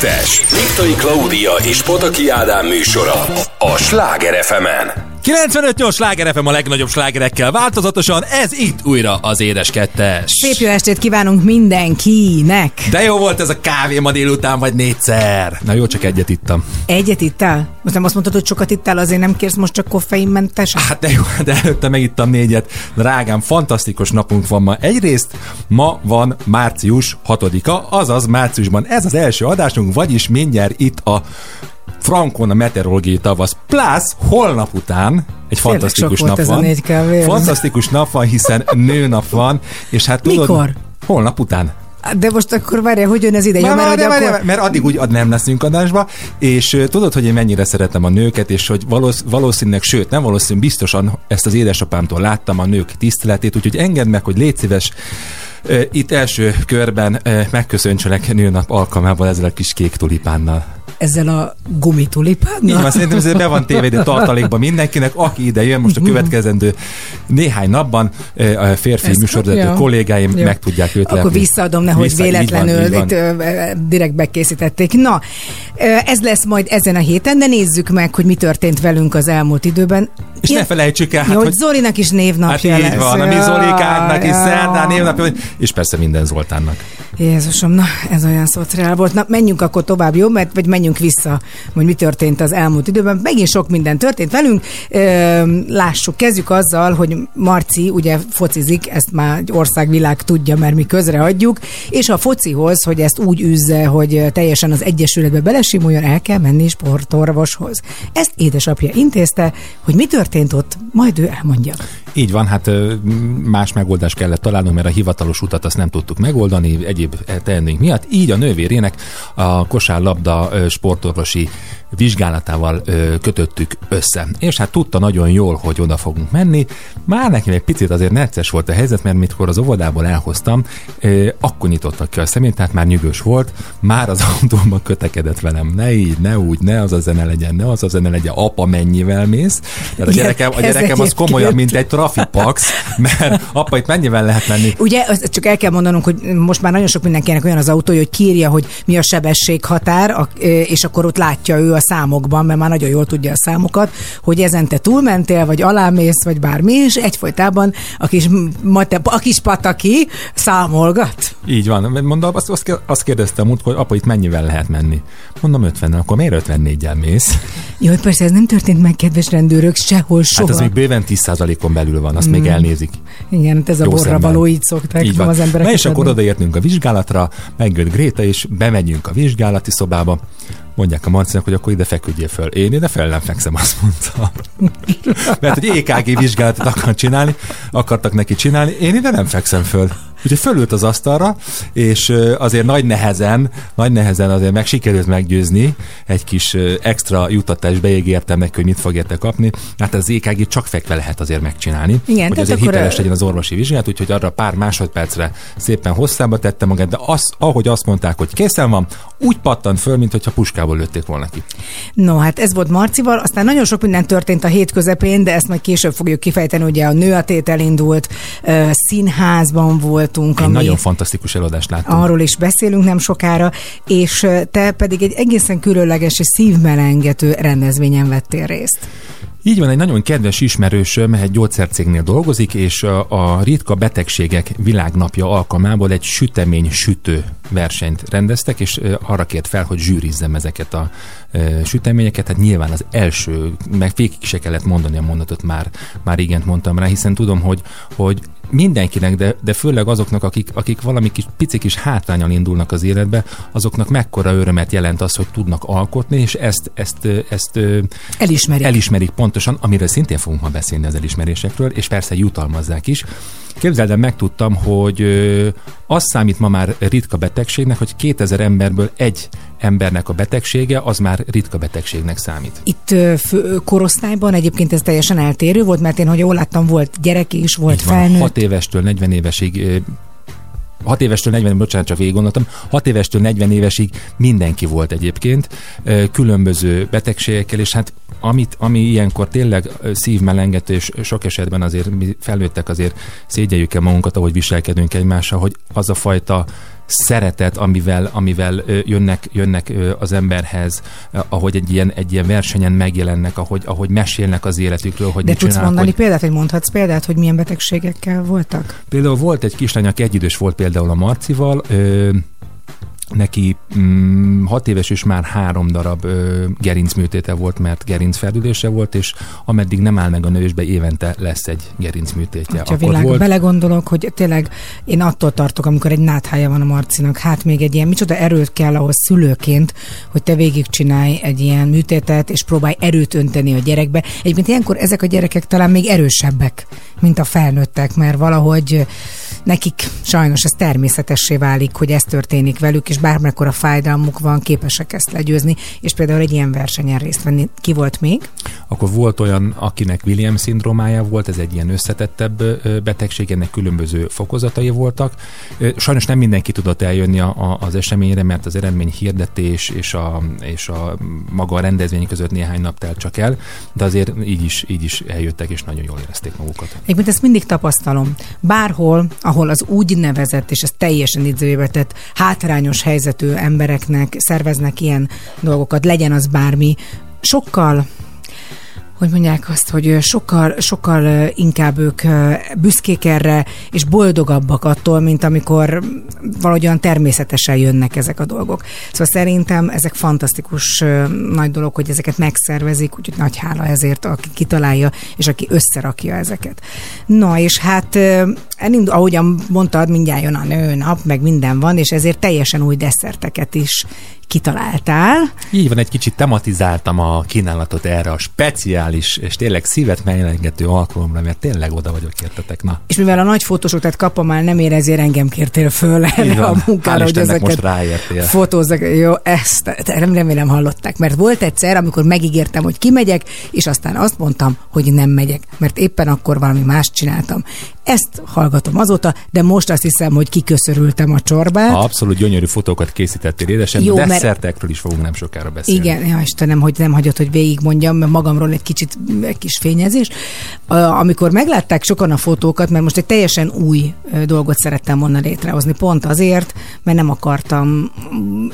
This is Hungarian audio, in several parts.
Kettes. Liptai Klaudia és Potaki Ádám műsora a Sláger fm -en. 95-8 sláger FM a legnagyobb slágerekkel változatosan, ez itt újra az Édes Kettes. Szép jó estét kívánunk mindenkinek! De jó volt ez a kávé ma délután, vagy négyszer. Na jó, csak egyet ittam. Egyet ittál? Most nem azt mondtad, hogy sokat ittál, azért nem kérsz most csak koffeinmentes? Hát de jó, de előtte megittam négyet. Drágám, fantasztikus napunk van ma. Egyrészt ma van március 6-a, azaz márciusban ez az első adásunk, vagyis mindjárt itt a Frankon a meteorológiai tavasz, plusz holnap után egy fantasztikus nap van. Fantasztikus nap van, hiszen nőnap van, és hát tudod... Mikor? Holnap után. De most akkor várjál, hogy jön ez ide? Már, mert, mert, akkor... mert, addig úgy ad nem leszünk adásba, és ö, tudod, hogy én mennyire szeretem a nőket, és hogy valósz, valószínűleg, sőt, nem valószínűleg, biztosan ezt az édesapámtól láttam a nők tiszteletét, úgyhogy engedd meg, hogy légy szíves, ö, itt első körben ö, megköszöntselek nőnap alkalmával ezzel a kis kék tulipánnal. Ezzel a gumitulipánnal? Így van, szerintem ez be van tévedő tartalékban mindenkinek, aki ide jön most a következendő néhány napban, a férfi műsorvezető jó. kollégáim Jó. meg tudják őt Akkor látni. visszaadom, nehogy Vissza, így van, véletlenül így van. itt direkt bekészítették. Na, ez lesz majd ezen a héten, de nézzük meg, hogy mi történt velünk az elmúlt időben. És Én- ne felejtsük el, hát, hogy hogy Zolinak is Hát névnapja így lesz. van, a mi Zolikáknak is szerdán névnapja és persze minden Zoltánnak. Jézusom, na ez olyan szociál volt. Na menjünk akkor tovább, jó? Mert, vagy menjünk vissza, hogy mi történt az elmúlt időben. Megint sok minden történt velünk. Lássuk, kezdjük azzal, hogy Marci ugye focizik, ezt már egy országvilág tudja, mert mi közreadjuk, és a focihoz, hogy ezt úgy üzze, hogy teljesen az egyesületbe belesimuljon, el kell menni sportorvoshoz. Ezt édesapja intézte, hogy mi történt ott, majd ő elmondja. Így van, hát más megoldást kellett találnunk, mert a hivatalos utat azt nem tudtuk megoldani egyéb teendőink miatt. Így a nővérének a kosárlabda sportorvosi vizsgálatával ö, kötöttük össze. És hát tudta nagyon jól, hogy oda fogunk menni. Már nekem egy picit azért necces volt a helyzet, mert mikor az óvodából elhoztam, ö, akkor nyitottak ki a szemét, tehát már nyűgös volt, már az autóban kötekedett velem. Ne így, ne úgy, ne az a zene legyen, ne az a zene legyen, apa mennyivel mész. Tehát a gyerekem, a gyerekem az komolyabb, mint egy trafipax, mert apa itt mennyivel lehet menni? Ugye, csak el kell mondanunk, hogy most már nagyon sok mindenkinek olyan az autó, hogy kírja, hogy mi a sebességhatár, és akkor ott látja ő a számokban, mert már nagyon jól tudja a számokat, hogy ezen te túlmentél, vagy alámész, vagy bármi, és egyfolytában a kis, mate, a kis pataki számolgat. Így van. Mondom, azt, azt, kérdeztem múlt, hogy apa itt mennyivel lehet menni. Mondom 50 akkor miért 54-jel mész? Jó, persze ez nem történt meg, kedves rendőrök, sehol, soha. Hát ez még bőven 10%-on belül van, azt még elnézik. Igen, hát ez a borra szemben. való, így szokták Így van. az emberek. Na és akkor odaértünk a vizsgálatra, megjött Gréta, és bemegyünk a vizsgálati szobába. Mondják a Marcinak, hogy akkor ide feküdjél föl. Én ide fel nem fekszem, azt mondta. Mert hogy EKG vizsgálatot akar csinálni, akartak neki csinálni, én ide nem fekszem föl. Úgyhogy fölült az asztalra, és azért nagy nehezen, nagy nehezen azért meg sikerült meggyőzni, egy kis extra jutatás beígértem neki, hogy mit fog érte kapni. Hát az EKG csak fekve lehet azért megcsinálni, Igen, hogy azért hiteles ö, legyen az orvosi vizsgálat, úgyhogy arra pár másodpercre szépen hosszába tette magát, de az, ahogy azt mondták, hogy készen van, úgy pattant föl, mint hogyha puskából lőtték volna ki. No, hát ez volt Marcival, aztán nagyon sok minden történt a hét közepén, de ezt majd később fogjuk kifejteni, ugye a nőatét elindult, ö, színházban voltunk, Egy ami nagyon fantasztikus előadást láttunk. arról is beszélünk nem sokára, és te pedig egy egészen különleges és szívmelengető rendezvényen vettél részt. Így van, egy nagyon kedves ismerősöm egy gyógyszercégnél dolgozik, és a, ritka betegségek világnapja alkalmából egy sütemény sütő versenyt rendeztek, és arra kért fel, hogy zsűrizzem ezeket a ö, süteményeket. Hát nyilván az első, meg végig se kellett mondani a mondatot, már, már igent mondtam rá, hiszen tudom, hogy, hogy mindenkinek, de, de főleg azoknak, akik, akik valami kis, pici kis hátrányal indulnak az életbe, azoknak mekkora örömet jelent az, hogy tudnak alkotni, és ezt, ezt, ezt Elismerik. elismerik pontosan, amiről szintén fogunk ma beszélni az elismerésekről, és persze jutalmazzák is. Képzeld el, megtudtam, hogy ö, az számít ma már ritka betegségnek, hogy 2000 emberből egy embernek a betegsége, az már ritka betegségnek számít. Itt fő, korosztályban egyébként ez teljesen eltérő volt, mert én, hogy jól láttam, volt gyerek is, volt Így van, felnőtt. 6 évestől 40 évesig ö, 6 évestől 40, bocsánat, csak végig gondoltam, 6 évestől 40 évesig mindenki volt egyébként, különböző betegségekkel, és hát amit, ami ilyenkor tényleg szívmelengető, és sok esetben azért mi felnőttek azért szégyeljük el magunkat, ahogy viselkedünk egymással, hogy az a fajta szeretet, amivel, amivel jönnek, jönnek az emberhez, ahogy egy ilyen, egy ilyen versenyen megjelennek, ahogy, ahogy mesélnek az életükről, hogy De tudsz csinálnak, mondani hogy... példát, vagy mondhatsz példát, hogy milyen betegségekkel voltak? Például volt egy kislány, aki egyidős volt például a Marcival, ö, neki mm, hat éves és már három darab ö, gerincműtéte volt, mert gerincfeldülése volt, és ameddig nem áll meg a nősbe, évente lesz egy gerincműtétje. Ha világ, volt... belegondolok, hogy tényleg én attól tartok, amikor egy náthája van a Marcinak, hát még egy ilyen, micsoda erőt kell ahhoz szülőként, hogy te végigcsinálj egy ilyen műtétet, és próbálj erőt önteni a gyerekbe. Egyébként ilyenkor ezek a gyerekek talán még erősebbek, mint a felnőttek, mert valahogy nekik sajnos ez természetessé válik, hogy ez történik velük, és bármekkora fájdalmuk van, képesek ezt legyőzni, és például egy ilyen versenyen részt venni. Ki volt még? Akkor volt olyan, akinek Williams szindrómája volt, ez egy ilyen összetettebb betegség, ennek különböző fokozatai voltak. Sajnos nem mindenki tudott eljönni a, a, az eseményre, mert az eredmény hirdetés és a, és a maga a rendezvény között néhány nap telt csak el, de azért így is, így is eljöttek, és nagyon jól érezték magukat. Egyébként ezt mindig tapasztalom. Bárhol, ahol az úgynevezett, és ez teljesen idézőjébe tett hátrányos helyzetű embereknek szerveznek ilyen dolgokat, legyen az bármi, sokkal hogy mondják azt, hogy sokkal, sokkal inkább ők büszkék erre, és boldogabbak attól, mint amikor valahogyan természetesen jönnek ezek a dolgok. Szóval szerintem ezek fantasztikus nagy dolog, hogy ezeket megszervezik, úgyhogy nagy hála ezért, aki kitalálja, és aki összerakja ezeket. Na, és hát elindul, ahogyan mondtad, mindjárt jön a nőnap, meg minden van, és ezért teljesen új desszerteket is kitaláltál. Így van, egy kicsit tematizáltam a kínálatot erre a speciális és tényleg szívet megjelengető alkalomra, mert tényleg oda vagyok értetek. Na. És mivel a nagy fotósok, tehát kapom már nem érezél, engem kértél föl erre a munkára, hogy ezeket most ráértél. fotózzak. Jó, ezt nem remélem hallották, mert volt egyszer, amikor megígértem, hogy kimegyek, és aztán azt mondtam, hogy nem megyek, mert éppen akkor valami más csináltam. Ezt hallgatom azóta, de most azt hiszem, hogy kiköszörültem a csorbát. Abszolút gyönyörű fotókat készítettél édesem, Jó, desszertekről is fogunk nem sokára beszélni. Igen, ja, Istenem, hogy nem hagyott, hogy végigmondjam magamról egy kicsit egy kis fényezés. Amikor meglátták sokan a fotókat, mert most egy teljesen új dolgot szerettem volna létrehozni, pont azért, mert nem akartam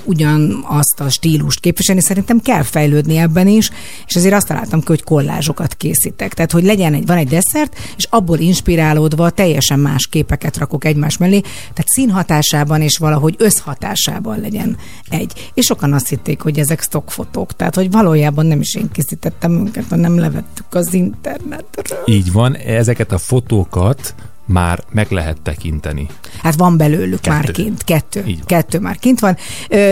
ugyanazt a stílust képviselni, szerintem kell fejlődni ebben is, és azért azt találtam ki, hogy kollázsokat készítek. Tehát, hogy legyen egy, van egy desszert, és abból inspirálódva teljesen más képeket rakok egymás mellé, tehát színhatásában és valahogy összhatásában legyen egy. És sokan azt hitték, hogy ezek stockfotók, tehát hogy valójában nem is én készítettem őket, hanem levettük az internetről. Így van, ezeket a fotókat már meg lehet tekinteni. Hát van belőlük kettő. már kint, kettő. Kettő már kint van.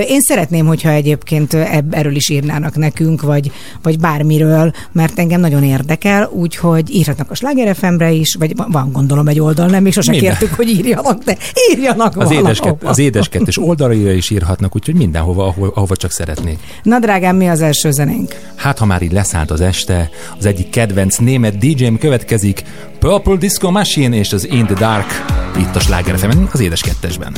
Én szeretném, hogyha egyébként erről is írnának nekünk, vagy, vagy bármiről, mert engem nagyon érdekel, úgyhogy írhatnak a Sláger FM-re is, vagy van gondolom egy oldal, nem, és sosem kértük, hogy írjanak, de írjanak az édesket, Az édeskettes oldalra is írhatnak, úgyhogy mindenhova, ahova, ahova csak szeretnék. Na drágám, mi az első zenénk? Hát, ha már így leszállt az este, az egyik kedvenc német DJ-m következik, Purple Disco Machine és az In the Dark itt a Sláger fm az édes kettesben.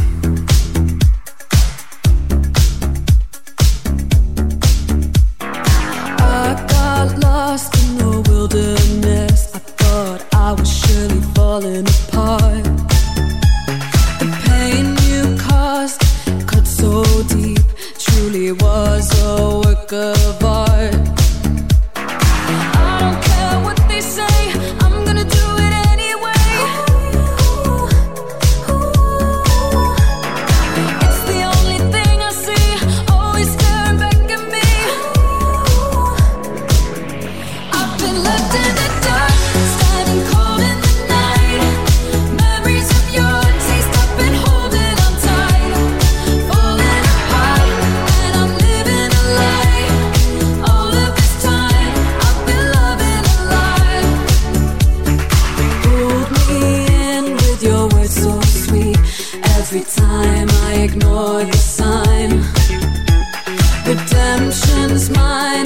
truly. mine.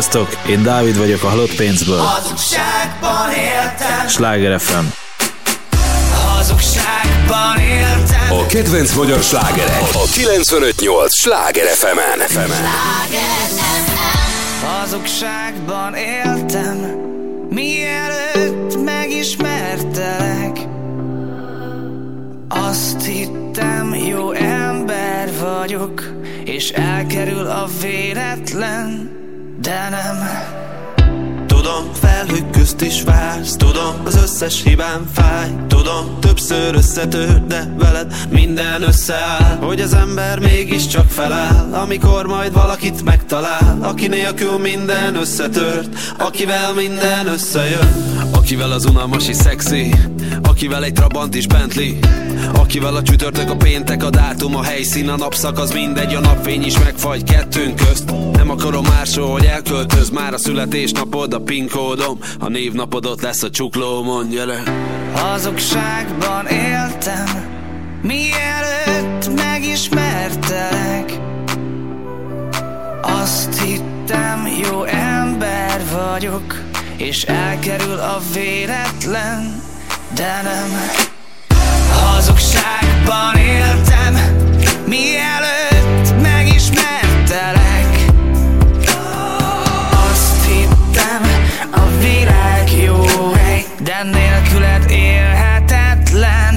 Sziasztok, én Dávid vagyok a Halott Pénzből. Hazugságban éltem. Sláger FM. Hazugságban éltem. A kedvenc magyar slágerek a 958 Sláger FM-en. Hazugságban éltem, mielőtt megismertelek. Azt hittem, jó ember vagyok, és elkerül a véletlen de nem. Tudom, felhők közt is vársz Tudom, az összes hibám fáj. Tudom, többször összetör, de veled minden összeáll. Hogy az ember mégiscsak feláll Amikor majd valakit megtalál. Aki nélkül minden összetört Akivel minden összejön. Akivel az unalmas is szexi Akivel egy Trabant is Bentley Akivel a csütörtök, a péntek, a dátum, a helyszín, a napszak Az mindegy, a napfény is megfagy kettőnk közt. Nem akarom másról, hogy elköltöz Már a születésnapod, a pinkódom A névnapod ott lesz a csuklómon, gyere Hazugságban éltem Mielőtt megismertelek. Azt hittem, jó ember vagyok És elkerül a véletlen De nem Hazugságban éltem. Mielőtt megismertelek Azt hittem a világ jó hely De nélküled élhetetlen.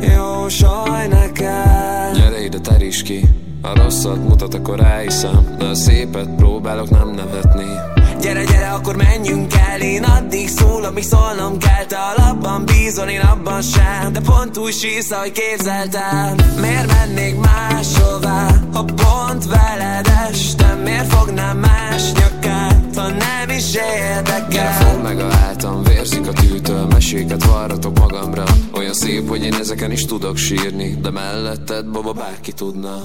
Jó saj neked. Gyere ide teríts ki. A rosszat mutat, akkor ráhiszem De a szépet próbálok nem nevetni Gyere, gyere, akkor menjünk el. Én addig szól, amíg szólnom kell. Te alapban bízol, én abban sem. De pont úgy sísz, ahogy képzeltem. Miért mennék máshová? Ha pont veled estem Miért fognám más nyakát? Ha nem is érdekel. Gyere, fogd meg a hátam Vérzik a tűtől Meséket varratok magamra. Olyan szép, hogy én ezeken is tudok sírni De melletted, baba, bárki tudna.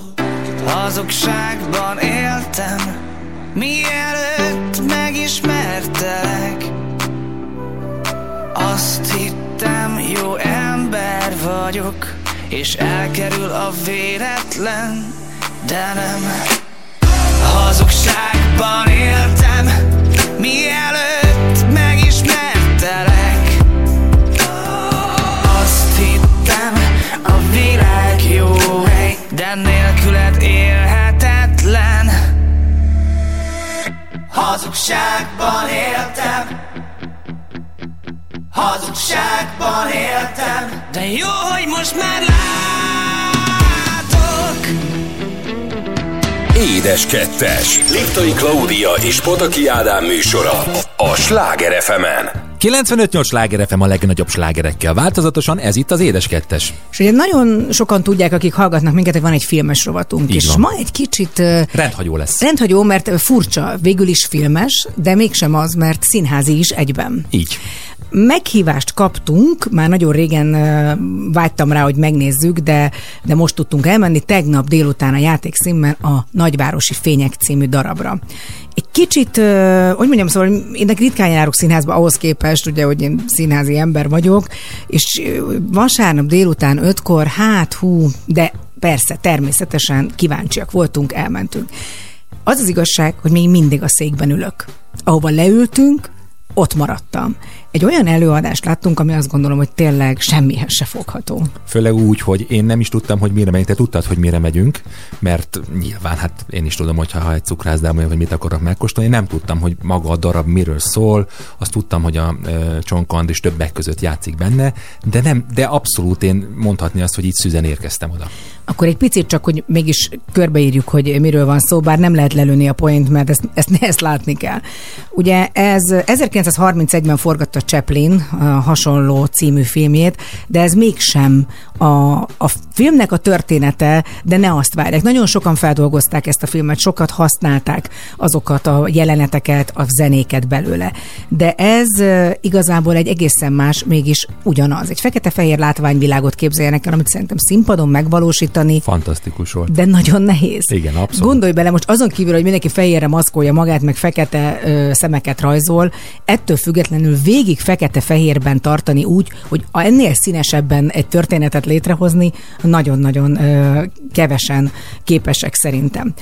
Hazugságban éltem Mielőtt megismertelek Azt hittem, jó ember vagyok És elkerül a véletlen De nem. Hazugságban éltem Mielőtt Hazugságban éltem. Hazugságban éltem. De jó, hogy most már látok. Édes Kettes. Liptai Klaudia és Potaki Ádám műsora a Sláger fm 95-8 sláger FM a legnagyobb slágerekkel. Változatosan ez itt az Édes Kettes. És ugye nagyon sokan tudják, akik hallgatnak minket, hogy van egy filmes rovatunk, Így és van. ma egy kicsit Rendhagyó lesz. rendhagyó, mert furcsa, végül is filmes, de mégsem az, mert színházi is egyben. Így. Meghívást kaptunk, már nagyon régen vágytam rá, hogy megnézzük, de, de most tudtunk elmenni tegnap délután a játékszínben a Nagyvárosi Fények című darabra. Egy kicsit, hogy mondjam, szóval én ritkán járok színházba ahhoz képest, ugye, hogy én színházi ember vagyok, és vasárnap délután ötkor, hát hú, de persze, természetesen kíváncsiak voltunk, elmentünk. Az az igazság, hogy még mindig a székben ülök. Ahova leültünk, ott maradtam. Egy olyan előadást láttunk, ami azt gondolom, hogy tényleg semmihez se fogható. Főleg úgy, hogy én nem is tudtam, hogy mire megyünk. Te tudtad, hogy mire megyünk, mert nyilván hát én is tudom, hogy ha egy cukrászdában vagy mit akarok megkóstolni, nem tudtam, hogy maga a darab miről szól, azt tudtam, hogy a e, Csonka Andris többek között játszik benne, de nem, de abszolút én mondhatni azt, hogy így szüzen érkeztem oda. Akkor egy picit csak, hogy mégis körbeírjuk, hogy miről van szó, bár nem lehet lelőni a point, mert ezt, ezt, ezt látni kell. Ugye ez 1931-ben forgatta Chaplin a hasonló című filmjét, de ez mégsem a, a filmnek a története, de ne azt várják. Nagyon sokan feldolgozták ezt a filmet, sokat használták azokat a jeleneteket, a zenéket belőle. De ez igazából egy egészen más, mégis ugyanaz. Egy fekete-fehér látványvilágot képzeljenek el, amit szerintem színpadon megvalósítani. Fantasztikus volt. De nagyon nehéz. Igen, abszolút. Gondolj bele, most azon kívül, hogy mindenki fehérre maszkolja magát, meg fekete ö, szemeket rajzol, ettől függetlenül végig fekete-fehérben tartani úgy, hogy ennél színesebben egy történetet létrehozni, nagyon-nagyon kevesen képesek szerintem.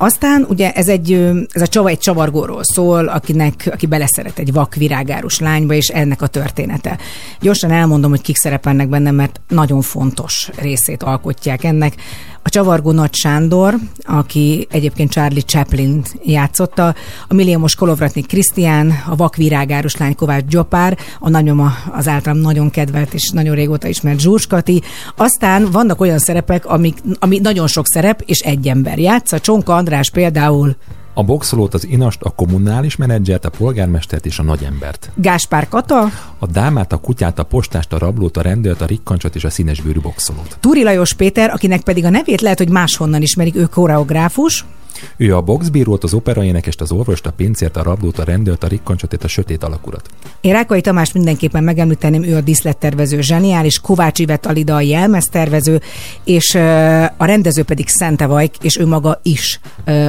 Aztán ugye ez egy, ez a csava egy csavargóról szól, akinek, aki beleszeret egy vak virágárus lányba, és ennek a története. Gyorsan elmondom, hogy kik szerepelnek benne, mert nagyon fontos részét alkotják ennek. A csavargó Nagy Sándor, aki egyébként Charlie Chaplin játszotta, a milliómos Kolovratnik Krisztián, a vakvirágárus lány Kovács Gyopár, a nagyoma az általam nagyon kedvelt és nagyon régóta ismert Zsúskati. Aztán vannak olyan szerepek, amik, ami nagyon sok szerep, és egy ember játsza. Csonka András például a boxolót, az inast, a kommunális menedzsert, a polgármestert és a nagyembert. Gáspár Kata. A dámát, a kutyát, a postást, a rablót, a rendőrt, a rikkancsot és a színesbőrű boxolót. Túri Lajos Péter, akinek pedig a nevét lehet, hogy máshonnan ismerik, ő koreográfus. Ő a boxbírót, az operaénekest, az orvost, a pincért, a rablót, a rendőrt, a rikkancsot és a sötét alakurat. Én Rákai Tamást mindenképpen megemlíteném, ő a diszlettervező zseniális, Kovács Ivet Alida a jelmeztervező, és a rendező pedig Szente Vajk, és ő maga is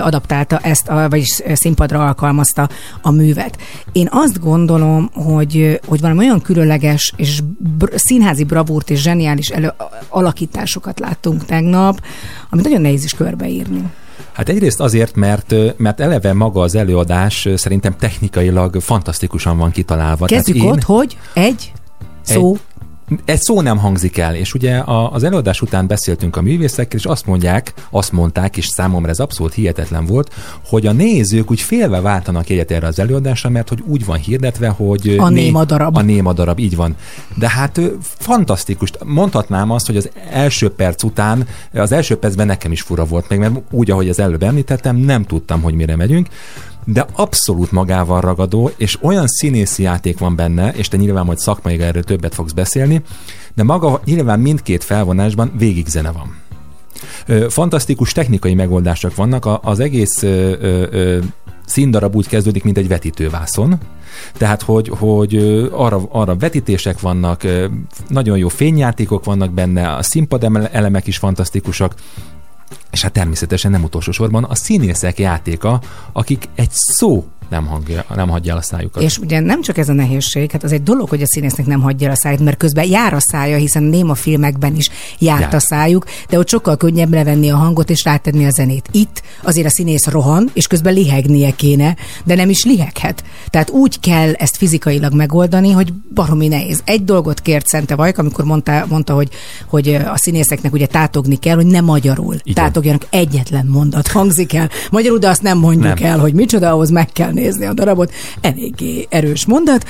adaptálta ezt, vagyis színpadra alkalmazta a művet. Én azt gondolom, hogy, hogy valami olyan különleges és br- színházi bravúrt és zseniális elő, alakításokat láttunk tegnap, amit nagyon nehéz is körbeírni. Hát egyrészt azért, mert, mert eleve maga az előadás szerintem technikailag fantasztikusan van kitalálva. Kezdjük Tehát én, ott, hogy egy szó egy, egy szó nem hangzik el, és ugye a, az előadás után beszéltünk a művészekkel, és azt mondják, azt mondták, és számomra ez abszolút hihetetlen volt, hogy a nézők úgy félve váltanak egyet erre az előadásra, mert hogy úgy van hirdetve, hogy... A né, néma darab. A néma darab, így van. De hát fantasztikus. Mondhatnám azt, hogy az első perc után, az első percben nekem is fura volt még, mert úgy, ahogy az előbb említettem, nem tudtam, hogy mire megyünk de abszolút magával ragadó, és olyan színészi játék van benne, és te nyilván majd szakmai erről többet fogsz beszélni, de maga nyilván mindkét felvonásban végig zene van. Fantasztikus technikai megoldások vannak, az egész ö, színdarab úgy kezdődik, mint egy vetítővászon, tehát, hogy, hogy arra, arra vetítések vannak, nagyon jó fényjátékok vannak benne, a színpad elemek is fantasztikusak, és hát természetesen nem utolsó sorban a színészek játéka, akik egy szó nem, hangja, nem hagyja el a szájukat. És ugye nem csak ez a nehézség, hát az egy dolog, hogy a színésznek nem hagyja el a száját, mert közben jár a szája, hiszen néma filmekben is járt jár. a szájuk, de ott sokkal könnyebb levenni a hangot és rátenni a zenét. Itt azért a színész rohan, és közben lihegnie kéne, de nem is liheghet. Tehát úgy kell ezt fizikailag megoldani, hogy baromi nehéz. Egy dolgot kért Szente Vajk, amikor mondta, mondta hogy, hogy a színészeknek ugye tátogni kell, hogy nem magyarul. Igen. Tátogjanak egyetlen mondat hangzik el. Magyarul, de azt nem mondjuk nem. el, hogy micsoda, ahhoz meg kell nézni a darabot, eléggé erős mondat,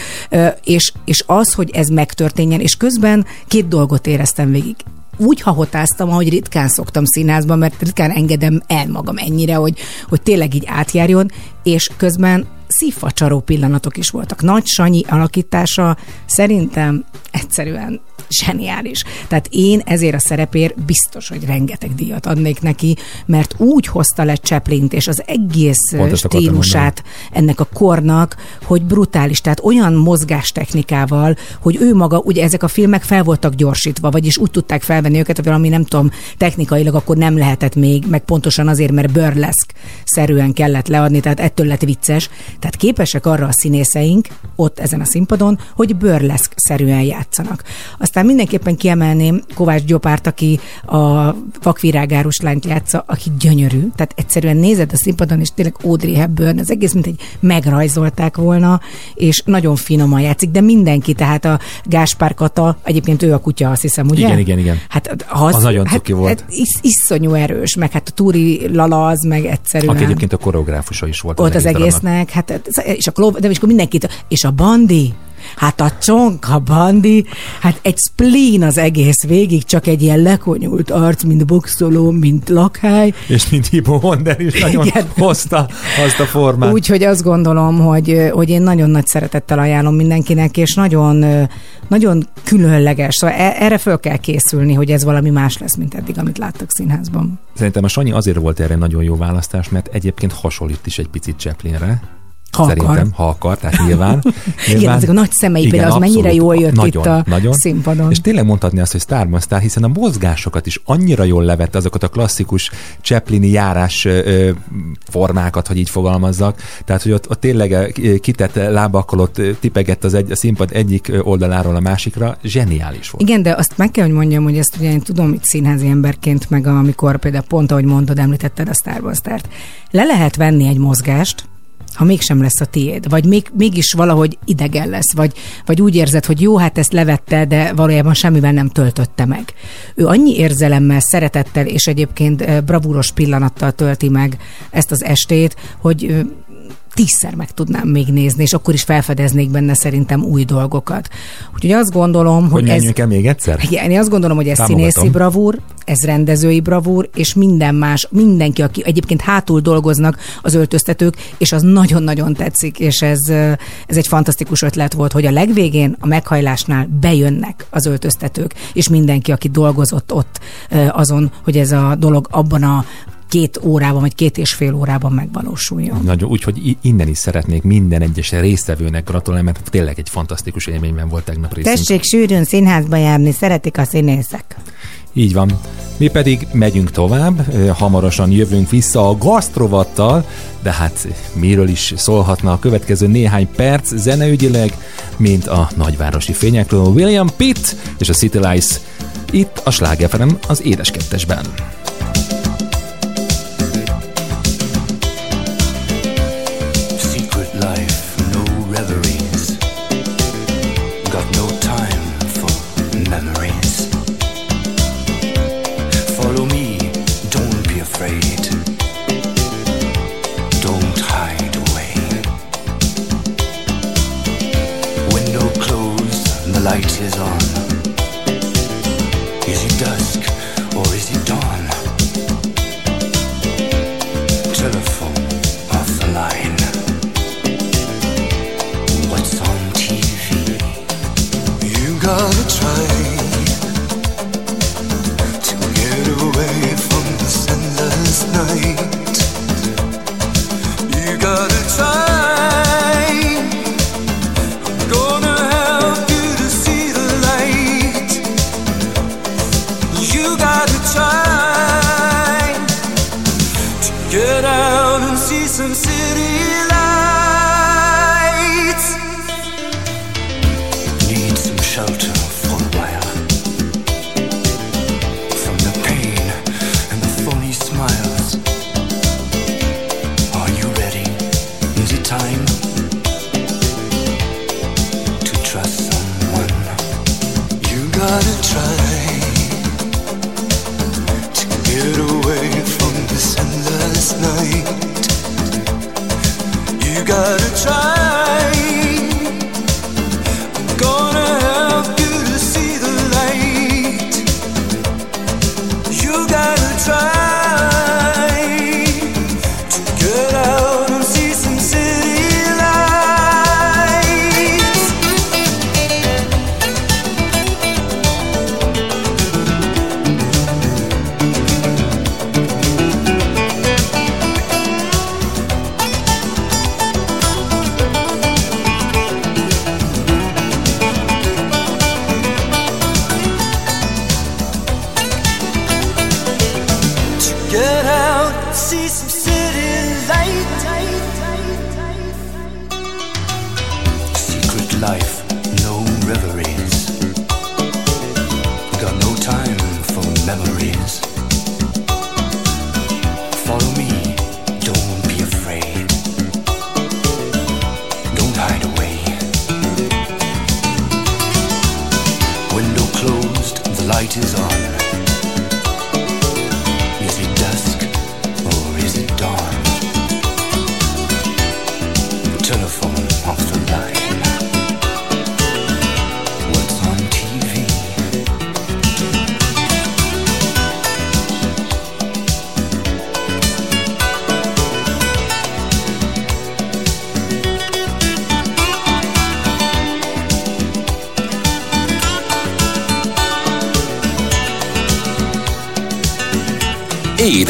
és, és az, hogy ez megtörténjen, és közben két dolgot éreztem végig úgy hahotáztam, ahogy ritkán szoktam színházban, mert ritkán engedem el magam ennyire, hogy, hogy tényleg így átjárjon, és közben szívfacsaró pillanatok is voltak. Nagy Sanyi alakítása szerintem egyszerűen zseniális. Tehát én ezért a szerepért biztos, hogy rengeteg díjat adnék neki, mert úgy hozta le Chaplin-t és az egész Pont stílusát ennek a kornak, hogy brutális. Tehát olyan mozgástechnikával, hogy ő maga, ugye ezek a filmek fel voltak gyorsítva, vagyis úgy tudták felvenni őket, hogy valami nem tudom, technikailag akkor nem lehetett még, meg pontosan azért, mert burleszk szerűen kellett leadni, tehát ettől lett vicces. Tehát képesek arra a színészeink ott ezen a színpadon, hogy burleszk szerűen játszanak. Aztán Aztán mindenképpen kiemelném Kovács Gyopárt, aki a vakvirágárus lányt játsza, aki gyönyörű. Tehát egyszerűen nézed a színpadon, és tényleg Audrey Hepburn, az egész mint egy megrajzolták volna, és nagyon finoman játszik, de mindenki, tehát a Gáspár Kata, egyébként ő a kutya, azt hiszem, ugye? Igen, igen, igen. Hát az, Az nagyon hát, cuki volt. Hát, is, iszonyú erős, meg hát a Túri Lala az meg egyszerűen. Aki egyébként a koreográfusa is volt. Volt az darabnak. egésznek, hát és a klub, de és akkor mindenkit, és a bandi, Hát a csonka bandi, hát egy spleen az egész végig, csak egy ilyen lekonyult arc, mint boxoló, mint lakhely. És mint Hippo Wonder is nagyon Igen. hozta azt a formát. Úgyhogy azt gondolom, hogy, hogy én nagyon nagy szeretettel ajánlom mindenkinek, és nagyon, nagyon különleges. Szóval e- erre föl kell készülni, hogy ez valami más lesz, mint eddig, amit láttak színházban. Szerintem a Sanyi azért volt erre nagyon jó választás, mert egyébként hasonlít is egy picit Chaplinre. Ha Szerintem, akar. ha akar, tehát nyilván. Igen, ezek a nagy szemei például, az mennyire jól jött nagyon, itt a nagyon. színpadon. És tényleg mondhatni azt, hogy Starman Star, hiszen a mozgásokat is annyira jól levette azokat a klasszikus Chaplini járás ö, formákat, hogy így fogalmazzak. Tehát, hogy ott, ott tényleg kitett lábakkal ott tipegett az egy, a színpad egyik oldaláról a másikra. Zseniális volt. Igen, de azt meg kell, hogy mondjam, hogy ezt ugye én tudom itt színházi emberként, meg amikor például pont, ahogy mondod, említetted a Starbucks-t, le lehet venni egy mozgást, ha mégsem lesz a tiéd, vagy még, mégis valahogy idegen lesz, vagy, vagy úgy érzed, hogy jó, hát ezt levette, de valójában semmivel nem töltötte meg. Ő annyi érzelemmel, szeretettel és egyébként eh, bravúros pillanattal tölti meg ezt az estét, hogy tízszer meg tudnám még nézni, és akkor is felfedeznék benne szerintem új dolgokat. Úgyhogy azt gondolom, hogy, Hogy ez... el még egyszer? Igen, én azt gondolom, hogy ez Támogatom. színészi bravúr, ez rendezői bravúr, és minden más, mindenki, aki egyébként hátul dolgoznak az öltöztetők, és az nagyon-nagyon tetszik, és ez, ez egy fantasztikus ötlet volt, hogy a legvégén, a meghajlásnál bejönnek az öltöztetők, és mindenki, aki dolgozott ott azon, hogy ez a dolog abban a két órában, vagy két és fél órában megvalósuljon. Nagyon, úgyhogy innen is szeretnék minden egyes résztvevőnek gratulálni, mert tényleg egy fantasztikus élményben volt tegnap részünk. Tessék sűrűn színházba járni, szeretik a színészek. Így van. Mi pedig megyünk tovább, hamarosan jövünk vissza a gasztrovattal, de hát miről is szólhatna a következő néhány perc zeneügyileg, mint a nagyvárosi fényekről William Pitt és a City Lights itt a Sláger FM az Édes Kettesben. Light is on.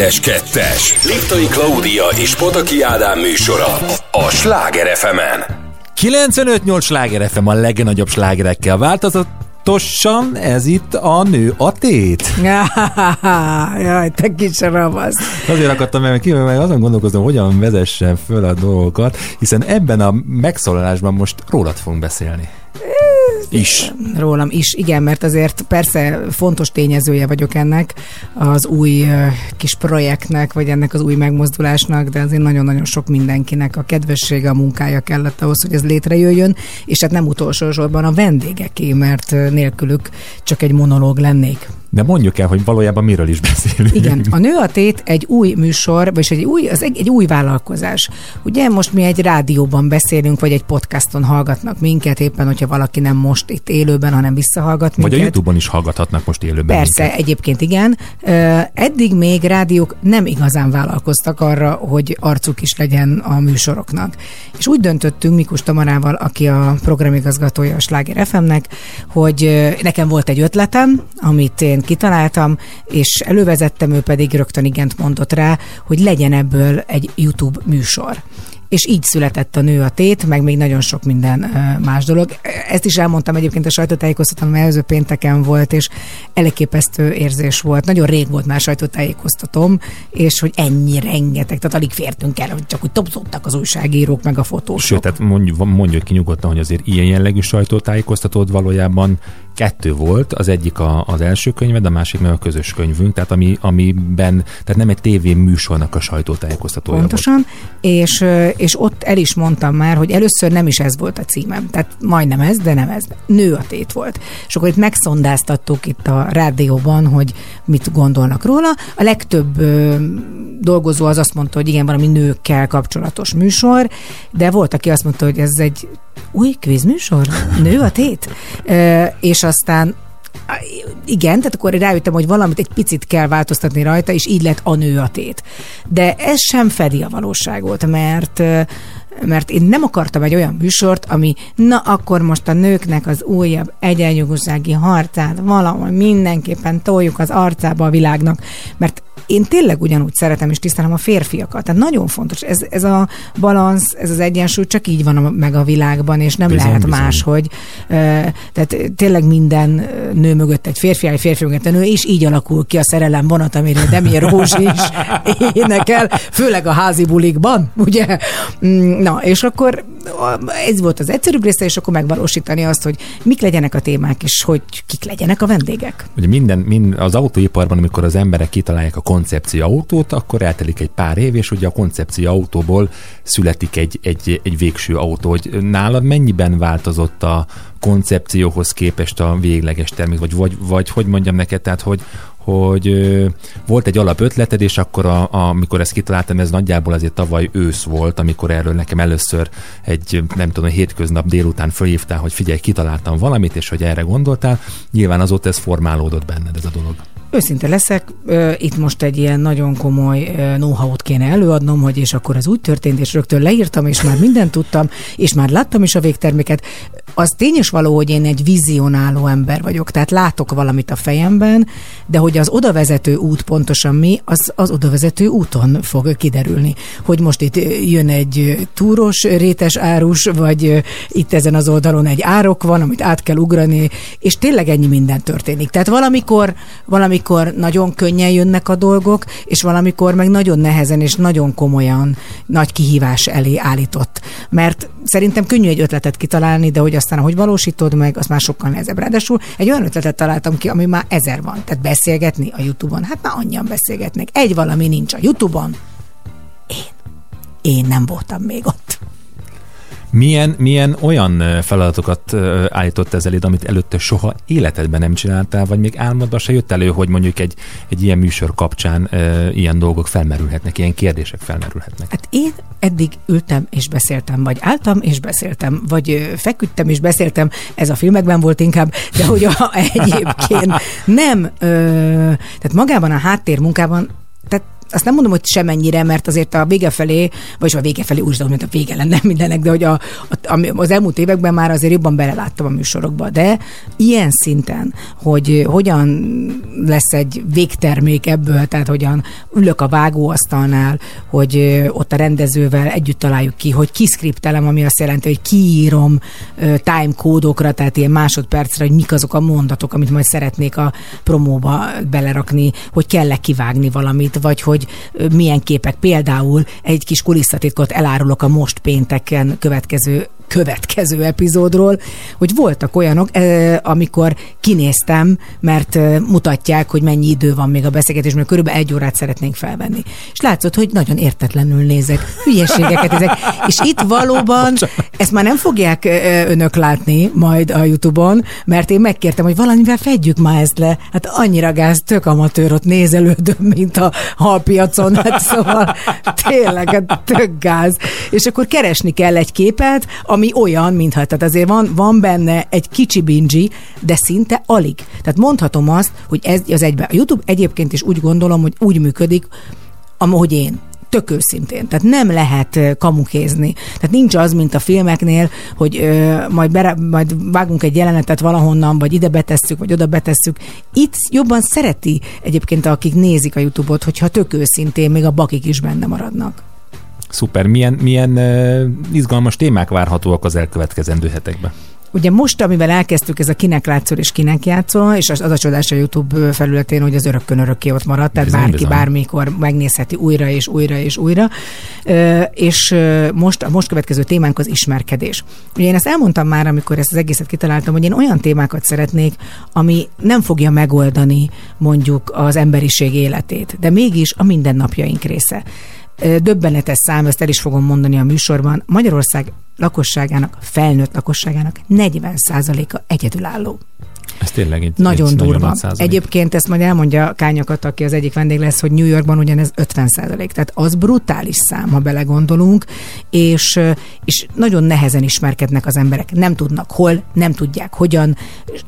Édes Kettes. Liptai Klaudia és Pataki Ádám műsora a Sláger fm 95-8 sláger FM a legnagyobb slágerekkel változatosan, ez itt a nő a tét. Jaj, te kis ravasz. Azért akartam meg ki, mert azon gondolkozom, hogyan vezessen föl a dolgokat, hiszen ebben a megszólalásban most rólad fogunk beszélni. Is. Rólam is, igen, mert azért persze fontos tényezője vagyok ennek az új kis projektnek, vagy ennek az új megmozdulásnak, de azért nagyon-nagyon sok mindenkinek a kedvessége, a munkája kellett ahhoz, hogy ez létrejöjjön, és hát nem utolsó sorban a vendégeké, mert nélkülük csak egy monológ lennék. De mondjuk el, hogy valójában miről is beszélünk. Igen, a Nő a Tét egy új műsor, vagy egy új, az egy, egy új vállalkozás. Ugye most mi egy rádióban beszélünk, vagy egy podcaston hallgatnak minket, éppen hogyha valaki nem most itt élőben, hanem visszahallgat Vagy minket. a Youtube-on is hallgathatnak most élőben Persze, minket. egyébként igen. Eddig még rádiók nem igazán vállalkoztak arra, hogy arcuk is legyen a műsoroknak. És úgy döntöttünk Mikus Tamarával, aki a programigazgatója a Sláger FM-nek, hogy nekem volt egy ötletem, amit én kitaláltam, és elővezettem, ő pedig rögtön igent mondott rá, hogy legyen ebből egy YouTube műsor és így született a nő a tét, meg még nagyon sok minden más dolog. Ezt is elmondtam egyébként a sajtótájékoztatón, mert előző pénteken volt, és elképesztő érzés volt. Nagyon rég volt már sajtótájékoztatom, és hogy ennyi rengeteg, tehát alig fértünk el, hogy csak úgy topzottak az újságírók, meg a fotósok. Sőt, tehát mondjuk, mondjuk ki nyugodtan, hogy azért ilyen jellegű sajtótájékoztatód valójában kettő volt, az egyik a, az első könyved, a másik meg a közös könyvünk, tehát ami, amiben, tehát nem egy tévé műsornak a sajtótájékoztatója Pontosan, és, ö, és ott el is mondtam már, hogy először nem is ez volt a címem, tehát majdnem ez, de nem ez. Nő a tét volt. És akkor itt megszondáztattuk itt a rádióban, hogy mit gondolnak róla. A legtöbb ö, dolgozó az azt mondta, hogy igen, valami nőkkel kapcsolatos műsor, de volt, aki azt mondta, hogy ez egy új kvízműsor? Nő a tét? Ö, és aztán igen, tehát akkor rájöttem, hogy valamit egy picit kell változtatni rajta, és így lett a nő a tét. De ez sem fedi a valóságot, mert mert én nem akartam egy olyan műsort, ami na akkor most a nőknek az újabb egyenjogúsági harcát valahol mindenképpen toljuk az arcába a világnak, mert én tényleg ugyanúgy szeretem és tisztelem a férfiakat. Tehát nagyon fontos. Ez, ez a balansz, ez az egyensúly csak így van a, meg a világban, és nem Bizony, lehet bizony. máshogy. Ö, Tehát tényleg minden nő mögött egy férfi, egy férfi mögött egy nő, és így alakul ki a szerelem vonat, amiről Demir Rózsi is énekel, főleg a házi bulikban, ugye? Mm, Na, és akkor ez volt az egyszerűbb része, és akkor megvalósítani azt, hogy mik legyenek a témák, és hogy kik legyenek a vendégek. Ugye minden, mind, az autóiparban, amikor az emberek kitalálják a koncepció autót, akkor eltelik egy pár év, és ugye a koncepció autóból születik egy, egy, egy végső autó. Hogy nálad mennyiben változott a koncepcióhoz képest a végleges termék, vagy, vagy, vagy hogy mondjam neked, tehát hogy, hogy ö, volt egy alapötleted, és akkor a, a, amikor ezt kitaláltam, ez nagyjából azért tavaly ősz volt, amikor erről nekem először egy, nem tudom, hétköznap délután fölhívtál, hogy figyelj, kitaláltam valamit, és hogy erre gondoltál. Nyilván azóta ez formálódott benned ez a dolog. Őszinte leszek, itt most egy ilyen nagyon komoly know-how-t kéne előadnom, hogy és akkor az úgy történt, és rögtön leírtam, és már mindent tudtam, és már láttam is a végterméket. Az tény is való, hogy én egy vizionáló ember vagyok, tehát látok valamit a fejemben, de hogy az odavezető út pontosan mi, az az odavezető úton fog kiderülni. Hogy most itt jön egy túros rétes árus, vagy itt ezen az oldalon egy árok van, amit át kell ugrani, és tényleg ennyi minden történik. Tehát valamikor, valamikor nagyon könnyen jönnek a dolgok, és valamikor meg nagyon nehezen és nagyon komolyan nagy kihívás elé állított. Mert szerintem könnyű egy ötletet kitalálni, de hogy aztán ahogy valósítod meg, az már sokkal nehezebb. Ráadásul egy olyan ötletet találtam ki, ami már ezer van. Tehát beszélgetni a Youtube-on, hát már annyian beszélgetnek. Egy valami nincs a Youtube-on. Én. Én nem voltam még ott. Milyen, milyen olyan feladatokat állított ez eléd, amit előtte soha életedben nem csináltál, vagy még álmodban se jött elő, hogy mondjuk egy, egy ilyen műsor kapcsán ö, ilyen dolgok felmerülhetnek, ilyen kérdések felmerülhetnek? Hát én eddig ültem és beszéltem, vagy álltam és beszéltem, vagy feküdtem és beszéltem, ez a filmekben volt inkább, de hogy a, egyébként nem, ö, tehát magában a háttérmunkában, azt nem mondom, hogy semennyire, mert azért a vége felé, vagy a vége felé úgy tudom, mint a vége lenne mindenek, de hogy a, a, az elmúlt években már azért jobban beleláttam a műsorokba. De ilyen szinten, hogy hogyan lesz egy végtermék ebből, tehát hogyan ülök a vágóasztalnál, hogy ott a rendezővel együtt találjuk ki, hogy kiszkriptelem, ami azt jelenti, hogy kiírom time kódokra, tehát ilyen másodpercre, hogy mik azok a mondatok, amit majd szeretnék a promóba belerakni, hogy kell-e kivágni valamit, vagy hogy milyen képek. Például egy kis kulisszatitkot elárulok a most pénteken következő következő epizódról, hogy voltak olyanok, amikor kinéztem, mert mutatják, hogy mennyi idő van még a beszélgetésben, körülbelül egy órát szeretnénk felvenni. És látszott, hogy nagyon értetlenül nézek, hülyeségeket ezek. És itt valóban, ezt már nem fogják önök látni majd a Youtube-on, mert én megkértem, hogy valamivel fedjük már ezt le. Hát annyira gáz, tök amatőr ott nézelődöm, mint a halpiacon. Hát szóval tényleg, hát tök gáz. És akkor keresni kell egy képet, ami olyan, mintha, tehát azért van, van benne egy kicsi bingi, de szinte alig. Tehát mondhatom azt, hogy ez az egybe. A YouTube egyébként is úgy gondolom, hogy úgy működik, ahogy én tök őszintén. Tehát nem lehet kamukézni. Tehát nincs az, mint a filmeknél, hogy ö, majd, bere, majd vágunk egy jelenetet valahonnan, vagy ide betesszük, vagy oda betesszük. Itt jobban szereti egyébként, akik nézik a YouTube-ot, hogyha tök őszintén, még a bakik is benne maradnak. Szuper. Milyen, milyen izgalmas témák várhatóak az elkövetkezendő hetekben? Ugye most, amivel elkezdtük, ez a kinek látszol és kinek játszol, és az, az a csodás a YouTube felületén, hogy az örökkön örökké ott maradt, tehát bizony, bárki bizony. bármikor megnézheti újra és újra és újra. És most a most következő témánk az ismerkedés. Ugye én ezt elmondtam már, amikor ezt az egészet kitaláltam, hogy én olyan témákat szeretnék, ami nem fogja megoldani mondjuk az emberiség életét, de mégis a mindennapjaink része döbbenetes szám, ezt el is fogom mondani a műsorban, Magyarország lakosságának, felnőtt lakosságának 40%-a egyedülálló. Ez tényleg egy Nagyon egy durva. Nagyon Egyébként ezt majd elmondja Kányakat, aki az egyik vendég lesz, hogy New Yorkban ugyanez 50 százalék. Tehát az brutális szám, ha belegondolunk, és, és nagyon nehezen ismerkednek az emberek. Nem tudnak hol, nem tudják hogyan.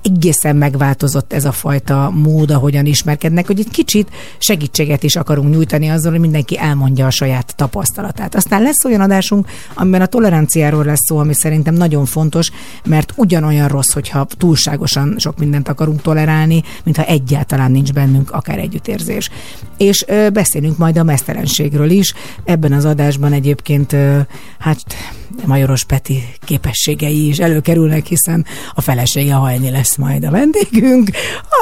Egészen megváltozott ez a fajta mód, ahogyan ismerkednek, hogy egy kicsit segítséget is akarunk nyújtani azzal, hogy mindenki elmondja a saját tapasztalatát. Aztán lesz olyan adásunk, amiben a toleranciáról lesz szó, ami szerintem nagyon fontos, mert ugyanolyan rossz, hogyha túlságosan sok mindent akarunk tolerálni, mintha egyáltalán nincs bennünk akár együttérzés. És beszélünk majd a mesztelenségről is. Ebben az adásban egyébként ö, Majoros Peti képességei is előkerülnek, hiszen a felesége hajni lesz majd a vendégünk,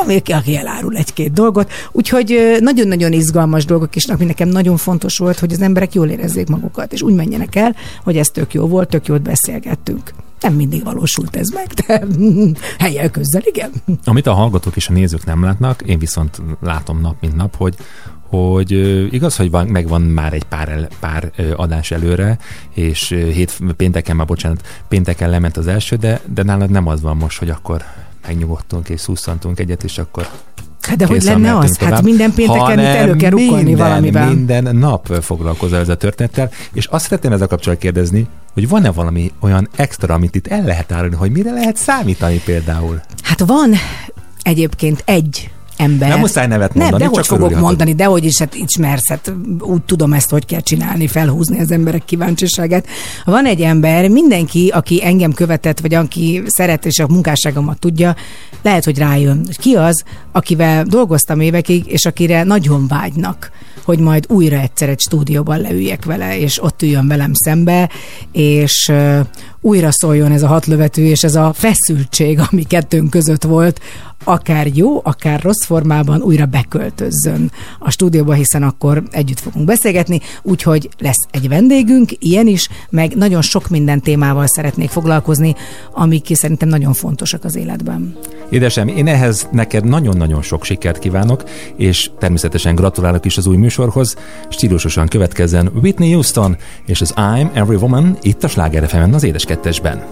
ami, aki elárul egy-két dolgot. Úgyhogy nagyon-nagyon izgalmas dolgok, és ami nekem nagyon fontos volt, hogy az emberek jól érezzék magukat, és úgy menjenek el, hogy ez tök jó volt, tök jót beszélgettünk. Nem mindig valósult ez meg, de helyel közzel, igen. Amit a hallgatók és a nézők nem látnak, én viszont látom nap mint nap, hogy hogy igaz, hogy van, megvan már egy pár, pár adás előre, és hét pénteken, már bocsánat, pénteken lement az első, de, de nálad nem az van most, hogy akkor megnyugodtunk és szusszantunk egyet, és akkor Hát de hogy lenne az? Hát tovább, hát minden pénteken itt elő kell minden, valamivel. Minden nap foglalkozol ezzel a történettel, és azt szeretném ezzel kapcsolatban kérdezni, hogy van-e valami olyan extra, amit itt el lehet árulni, hogy mire lehet számítani például? Hát van egyébként egy ember. Nem muszáj nevet mondani, Nem, de hogy fogok mondani, de hogy is hát ismersz, hát úgy tudom ezt, hogy kell csinálni, felhúzni az emberek kíváncsiságát. Van egy ember, mindenki, aki engem követett, vagy aki szeret és a munkásságomat tudja, lehet, hogy rájön. Ki az, akivel dolgoztam évekig, és akire nagyon vágynak hogy majd újra egyszer egy stúdióban leüljek vele, és ott üljön velem szembe, és újra szóljon ez a hatlövető, és ez a feszültség, ami kettőnk között volt, akár jó, akár rossz formában újra beköltözzön a stúdióba, hiszen akkor együtt fogunk beszélgetni, úgyhogy lesz egy vendégünk, ilyen is, meg nagyon sok minden témával szeretnék foglalkozni, amik szerintem nagyon fontosak az életben. Édesem, én ehhez neked nagyon-nagyon sok sikert kívánok, és természetesen gratulálok is az új műsorhoz. Stílusosan következzen Whitney Houston és az I'm Every Woman itt a Sláger az édes 32-esben.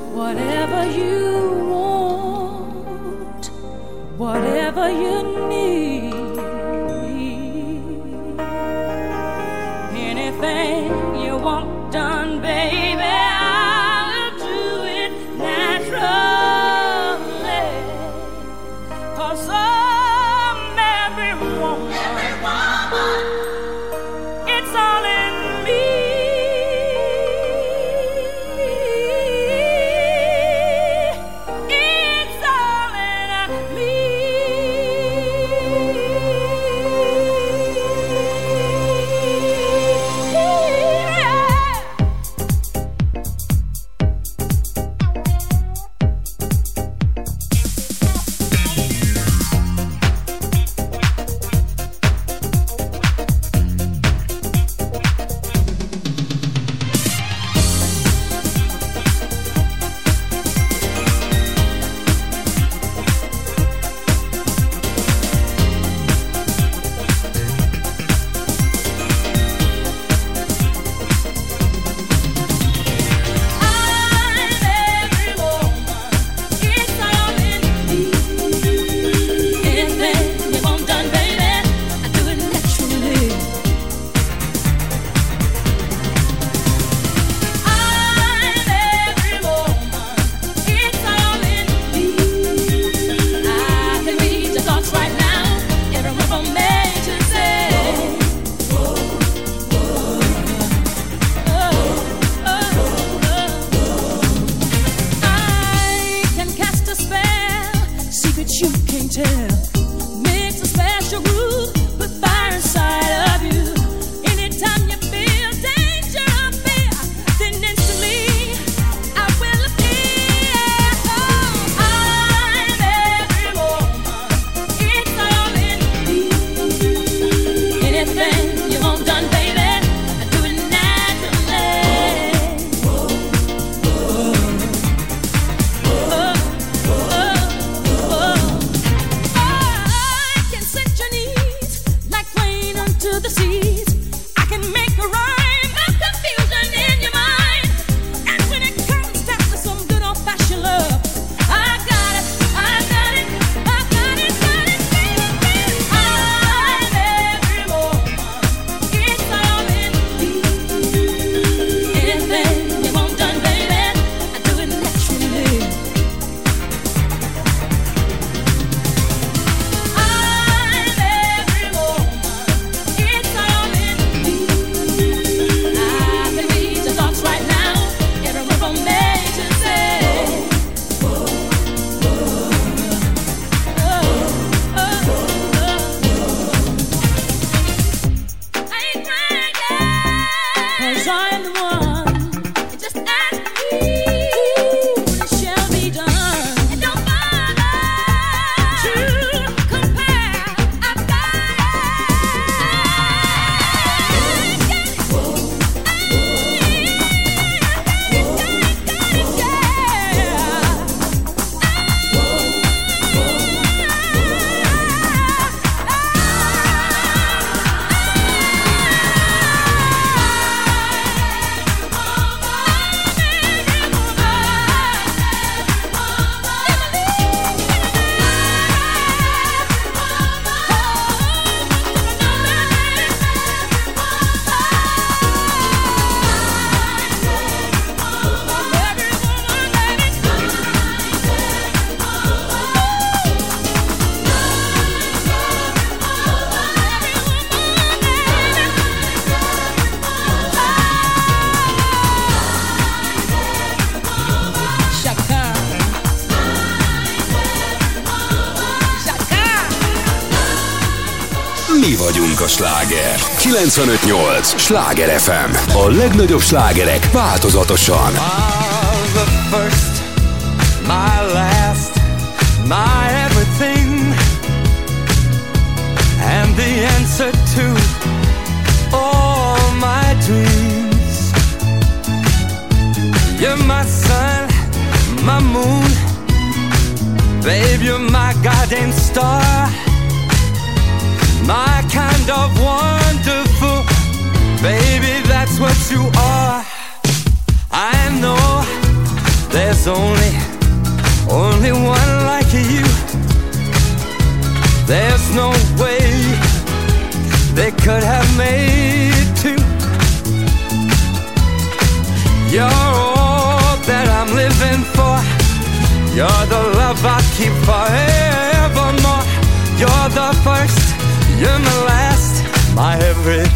95.8 Sláger FM. A legnagyobb slágerek változatosan.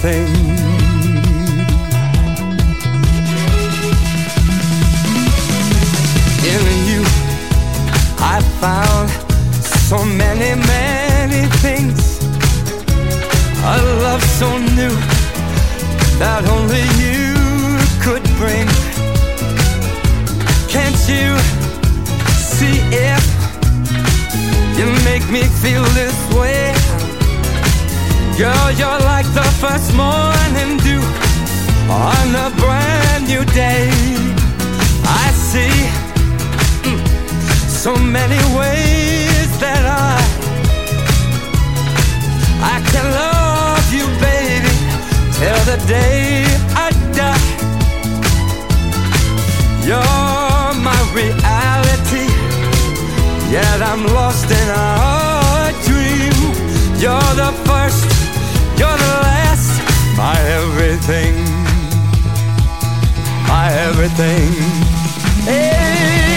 Everything. in you I found so many, many things. A love so new that only you could bring. Can't you see if you make me feel this way Girl, you're like the first morning dew on a brand new day I see hmm, so many ways that I I can love you, baby, till the day I die. You're my reality, yet I'm lost in a dream. You're the first, my everything, my everything. Hey,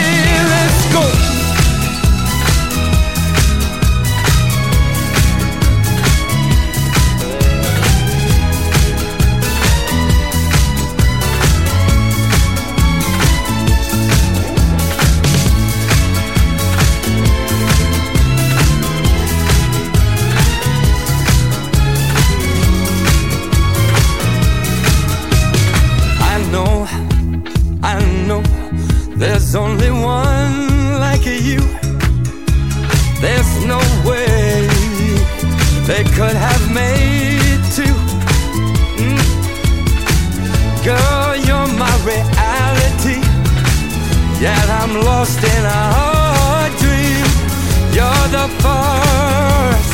could have made two. Mm. Girl, you're my reality, yet I'm lost in a hard dream. You're the first,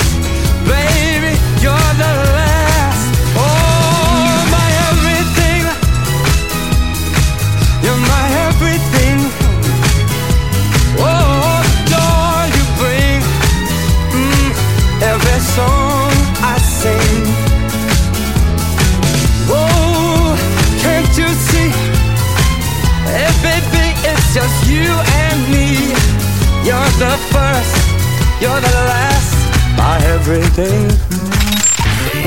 you're the last, my everything.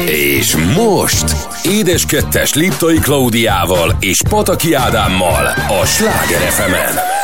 És most Édes Kettes Liptai Klaudiával és Pataki Ádámmal a Sláger fm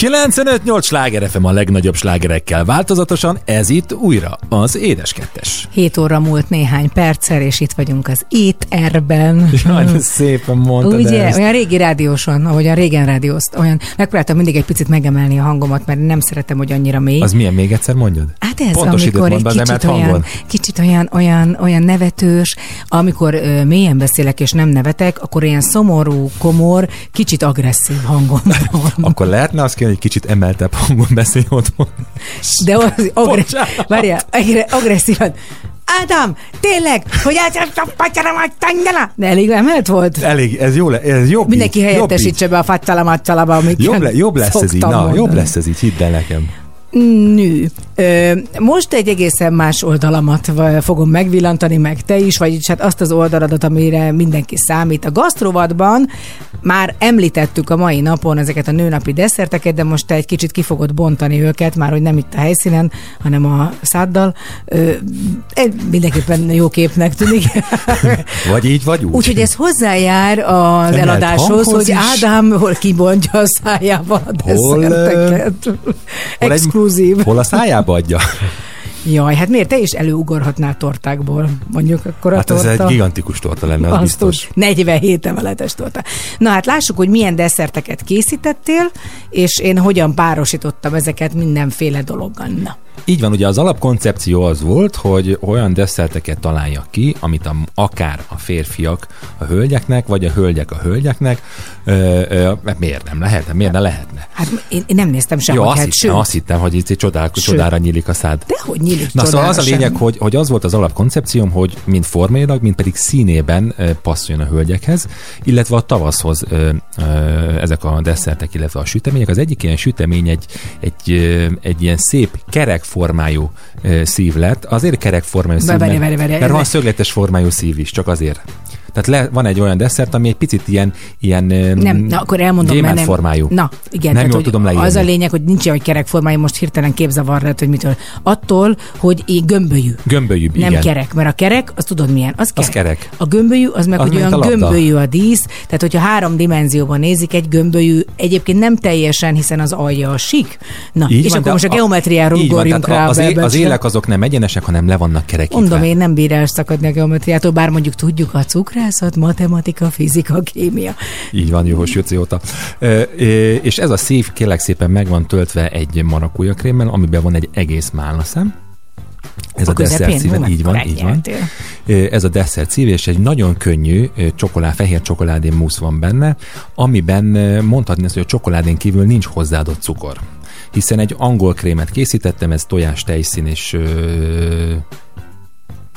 95-8 sláger FM a legnagyobb slágerekkel változatosan, ez itt újra az Édes Kettes. 7 óra múlt néhány perccel, és itt vagyunk az éterben. Jaj, de szépen mondtad Ugye, ezt. olyan régi rádióson, ahogyan régen rádiózt, olyan, megpróbáltam mindig egy picit megemelni a hangomat, mert nem szeretem, hogy annyira mély. Az milyen még egyszer mondjad? Hát ez, Pontosított amikor egy kicsit olyan, hangon. kicsit olyan, olyan, olyan nevetős, amikor ö, mélyen beszélek és nem nevetek, akkor ilyen szomorú, komor, kicsit agresszív hangom van. Akkor lehetne azt kérni, hogy kicsit emeltebb hangon beszélj otthon. De az agre- Bocsánat. várjál, agre- agresszívan. Ádám, tényleg, hogy át... De elég emelt volt? Elég, ez jó, le, ez jobb Mindenki így, jobb helyettesítse be a fattalamattalaba, amit Jobb, le, jobb lesz ez így, na, jobb mondani. lesz ez így, hidd el nekem. Nő. Most egy egészen más oldalamat fogom megvillantani, meg te is, vagyis hát azt az oldaladat, amire mindenki számít. A gasztrovatban már említettük a mai napon ezeket a nőnapi desszerteket, de most te egy kicsit ki fogod bontani őket, már hogy nem itt a helyszínen, hanem a száddal. Ez mindenképpen jó képnek tűnik. Vagy így, vagy úgy. Úgyhogy ez hozzájár az Emelt eladáshoz, hogy. Ádám hol kibontja a szájában a desszerteket. Hol Exkluzív. Hol a szájába adja? Jaj, hát miért te is előugorhatnál tortákból? Mondjuk akkor a Hát ez torta... egy gigantikus torta lenne, az biztos. tud, 47 emeletes torta. Na hát lássuk, hogy milyen desszerteket készítettél, és én hogyan párosítottam ezeket mindenféle dologgal. Na. Így van, ugye az alapkoncepció az volt, hogy olyan desszerteket találjak ki, amit a, akár a férfiak a hölgyeknek, vagy a hölgyek a hölgyeknek, ö, ö, miért nem lehetne, miért ne lehetne? Hát én, én nem néztem Jó, sehol, azt, hát, hittem, sőt, azt hittem, hogy itt csodál, csodára nyílik a szád. de hogy nyílik Na szóval az a lényeg, sem. hogy, hogy az volt az alapkoncepcióm, hogy mind formailag, mind pedig színében passzoljon a hölgyekhez, illetve a tavaszhoz ö, ö, ezek a desszertek, illetve a sütemények. Az egyik ilyen sütemény egy, egy, ö, egy ilyen szép kerekformájú ö, szív lett. Azért kerekformájú szív, Várj, mert, mert van szögletes formájú szív is, csak azért. Tehát le, van egy olyan desszert, ami egy picit ilyen, ilyen Nem, na akkor elmondom, mert nem. formájú. Na, igen. Nem tehát, tudom leírni. Az a lényeg, hogy nincs olyan kerek formája, most hirtelen képzavar lett, hogy mitől. Attól, hogy én gömbölyű. Gömbölyű, Nem igen. kerek, mert a kerek, az tudod milyen? Az kerek. Az kerek. A gömbölyű, az meg, Az hogy olyan a gömbölyű a dísz, tehát hogyha három dimenzióban nézik, egy gömbölyű, egyébként nem teljesen, hiszen az alja a sík. Na, Így és van, akkor most a geometriáról ugorjunk rá az, az élek azok nem egyenesek, hanem le vannak kerekítve. Mondom, én nem bír elszakadni a geometriától, bár mondjuk tudjuk a cukrászat, matematika, fizika, kémia. Így van, Juhos Jöci óta. Ö, ö, És ez a szív kérlek szépen meg van töltve egy marakúja krémmel, amiben van egy egész málnaszem. Ez a, a desszert szíve, így van, így van. Ez a desszert szív, és egy nagyon könnyű csokolád, fehér csokoládé musz van benne, amiben mondhatni azt, hogy a csokoládén kívül nincs hozzáadott cukor. Hiszen egy angol krémet készítettem, ez tojás, tejszín és ö,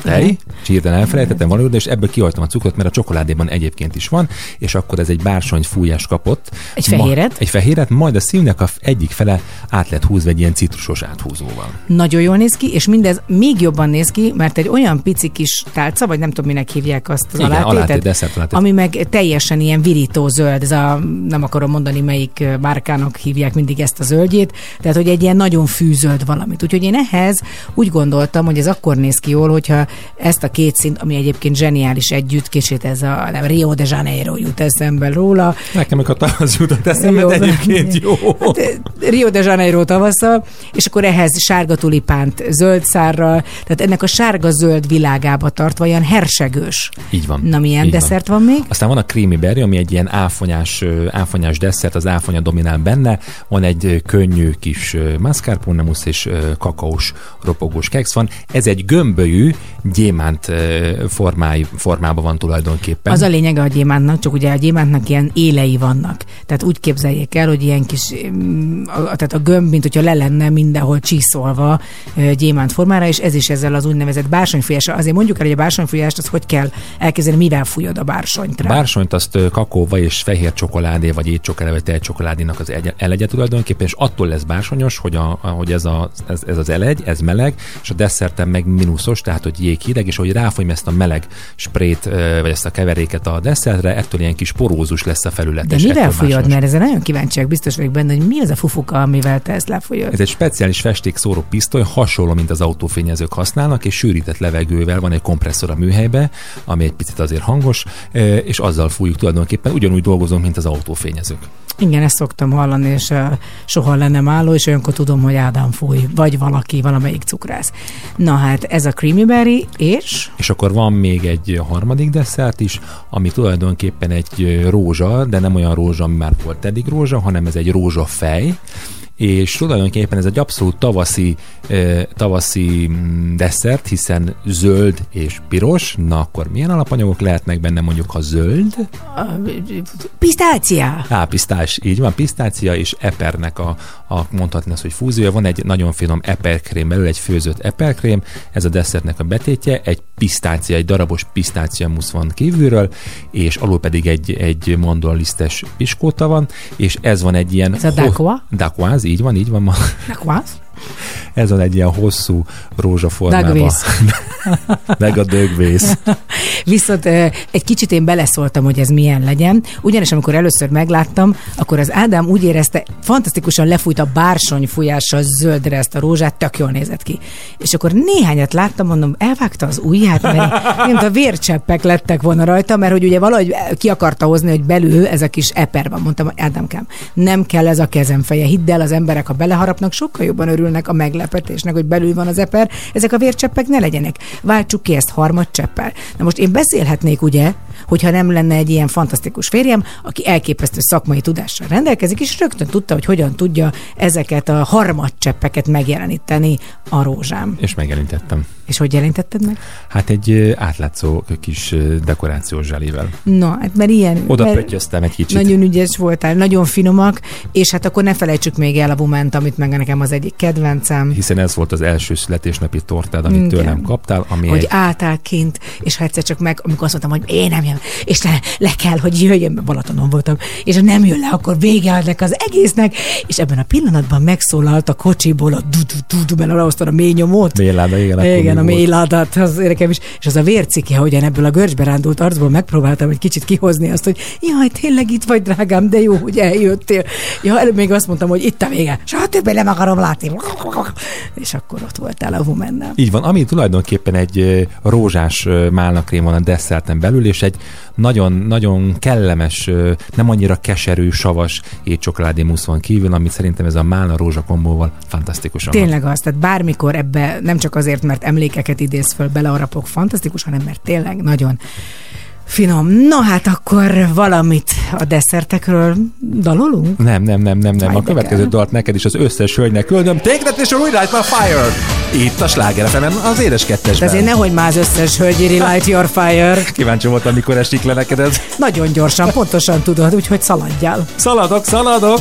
tej, és hirtelen elfelejtettem valójában, és ebből kihagytam a cukrot, mert a csokoládéban egyébként is van, és akkor ez egy bársony fújás kapott. Egy fehéret? Ma, egy fehéret, majd a szívnek a egyik fele át lett húzva egy ilyen citrusos áthúzóval. Nagyon jól néz ki, és mindez még jobban néz ki, mert egy olyan pici kis tálca, vagy nem tudom, minek hívják azt az Igen, alátét, alátétet, alátét. ami meg teljesen ilyen virító zöld, ez a, nem akarom mondani, melyik márkának hívják mindig ezt a zöldjét, tehát hogy egy ilyen nagyon fűzöld valamit. Úgyhogy én ehhez úgy gondoltam, hogy ez akkor néz ki jól, hogyha ezt a két szint, ami egyébként zseniális együtt, kicsit ez a nem, Rio de Janeiro jut eszembe róla, Nekem meg a tavasz jutott eszembe, de egyébként jó. Hát, eh, Rio de Janeiro tavasszal, és akkor ehhez sárga tulipánt zöld szárral, tehát ennek a sárga-zöld világába tartva olyan hersegős. Így van. Na, milyen Így van. desszert van még? Aztán van a creamy berry, ami egy ilyen áfonyás, ö, áfonyás desszert, az áfonya dominál benne. Van egy ö, könnyű kis mascarpone mousse és kakaós ropogós keksz van. Ez egy gömbölyű, gyémánt formáj, formában van tulajdonképpen. Az a lényege a gyémántnak, csak ugye a gyémántnak ilyen élei vannak. Tehát úgy képzeljék el, hogy ilyen kis, mm, a- tehát a gömb, mint hogyha le lenne mindenhol csiszolva gyémánt formára, és ez is ezzel az úgynevezett bársonyfújással. Azért mondjuk el, hogy a bársonyfújást az hogy kell elképzelni, mivel fújod a bársonyt rá. Bársonyt azt ö, kakaóval és fehér csokoládé, vagy étcsokoládé, vagy tejcsokoládénak az egy- elegye tulajdonképpen, és attól lesz bársonyos, hogy, a, a- hogy ez, a, ez, ez, az elegy, ez meleg, és a desszerten meg mínuszos, tehát hogy jéghideg, és hogy ráfolyom ezt a meleg sprét, vagy ezt a keveréket a desszertre, ettől ilyen kis porózus lesz a felület. De mivel fújod? Mert ezzel nagyon kíváncsiak, biztos vagyok benne, hogy mi az a fufuka, amivel te ezt lefolyod. Ez egy speciális festékszóró pisztoly, hasonló, mint az autófényezők használnak, és sűrített levegővel van egy kompresszor a műhelybe, ami egy picit azért hangos, és azzal fújjuk tulajdonképpen. Ugyanúgy dolgozunk, mint az autófényezők. Igen, ezt szoktam hallani, és soha le nem álló, és olyankor tudom, hogy Ádám fúj, vagy valaki, valamelyik cukrász. Na hát, ez a creamy berry, és? És akkor van még egy harmadik desszert is, ami tulajdonképpen egy rózsa, de nem olyan rózsa, ami már volt eddig rózsa, hanem ez egy rózsafej, és tulajdonképpen ez egy abszolút tavaszi, tavaszi mm, desszert, hiszen zöld és piros, na akkor milyen alapanyagok lehetnek benne mondjuk, ha zöld? pisztácia! Á, pisztás, így van, pisztácia és epernek a, a mondhatni azt, hogy fúziója. Van egy nagyon finom eperkrém belül, egy főzött eperkrém, ez a desszertnek a betétje, egy pisztácia, egy darabos pisztácia musz van kívülről, és alul pedig egy, egy mandolalisztes piskóta van, és ez van egy ilyen... Ez a dacquois? Dacquoise, így van, így van. ma- Nekvász? Ez van egy ilyen hosszú rózsaformában. Meg a dögvész. Viszont egy kicsit én beleszóltam, hogy ez milyen legyen. Ugyanis amikor először megláttam, akkor az Ádám úgy érezte, fantasztikusan lefújt a bársony fújással zöldre ezt a rózsát, tök jól nézett ki. És akkor néhányat láttam, mondom, elvágta az ujját, mert mint a vércseppek lettek volna rajta, mert hogy ugye valahogy ki akarta hozni, hogy belül ez a kis eper van. Mondtam, Ádámkám, nem kell ez a kezemfeje. Hidd el, az emberek, ha beleharapnak, sokkal jobban örülnek örülnek a meglepetésnek, hogy belül van az eper, ezek a vércseppek ne legyenek. Váltsuk ki ezt harmadcseppel. Na most én beszélhetnék, ugye, hogyha nem lenne egy ilyen fantasztikus férjem, aki elképesztő szakmai tudással rendelkezik, és rögtön tudta, hogy hogyan tudja ezeket a harmadcseppeket megjeleníteni a rózsám. És megjelenítettem. És hogy jelentetted meg? Hát egy átlátszó kis dekorációs zselével. Na, hát mert ilyen... Oda mert pöttyöztem egy kicsit. Nagyon ügyes voltál, nagyon finomak, és hát akkor ne felejtsük még el a Woment, amit meg nekem az egyik kedvencem. Hiszen ez volt az első születésnapi tortád, amit Igen. tőlem kaptál, ami hogy egy, álltál kint, és ha egyszer csak meg, amikor azt mondtam, hogy én nem jön, és le, le kell, hogy jöjjön, Balatonon voltam, és ha nem jön le, akkor vége ennek az egésznek, és ebben a pillanatban megszólalt a kocsiból a du-du-du-du, mert alahoztad a mély nyomót. Mélyláda, igen, igen, a mély ládat, az nekem is, és az a vércike, hogyan ebből a görcsbe rándult arcból megpróbáltam egy kicsit kihozni azt, hogy jaj, tényleg itt vagy, drágám, de jó, hogy eljöttél. Ja, előbb még azt mondtam, hogy itt a vége, soha többé nem akarom látni. És akkor ott voltál a Womennel. Így van, ami tulajdonképpen egy rózsás málnakrém van a desszerten belül, és egy nagyon-nagyon kellemes, ö, nem annyira keserű, savas étcsokoládé musz van kívül, ami szerintem ez a málna rózsa kombóval fantasztikusan hat. Tényleg az, tehát bármikor ebbe nem csak azért, mert emlékeket idéz föl, belearapok, fantasztikus, hanem mert tényleg nagyon finom. Na hát akkor valamit a desszertekről dalolunk? Nem, nem, nem, nem, nem. Majd A következő dalt neked is az összes hölgynek küldöm. Take that és a Relight my fire! Itt a Sláger FM-en, az édes De kettesben. azért nehogy már az összes hölgyi relight your fire. Kíváncsi voltam, mikor esik le neked ez. Nagyon gyorsan, pontosan tudod, úgyhogy szaladjál. Szaladok, szaladok!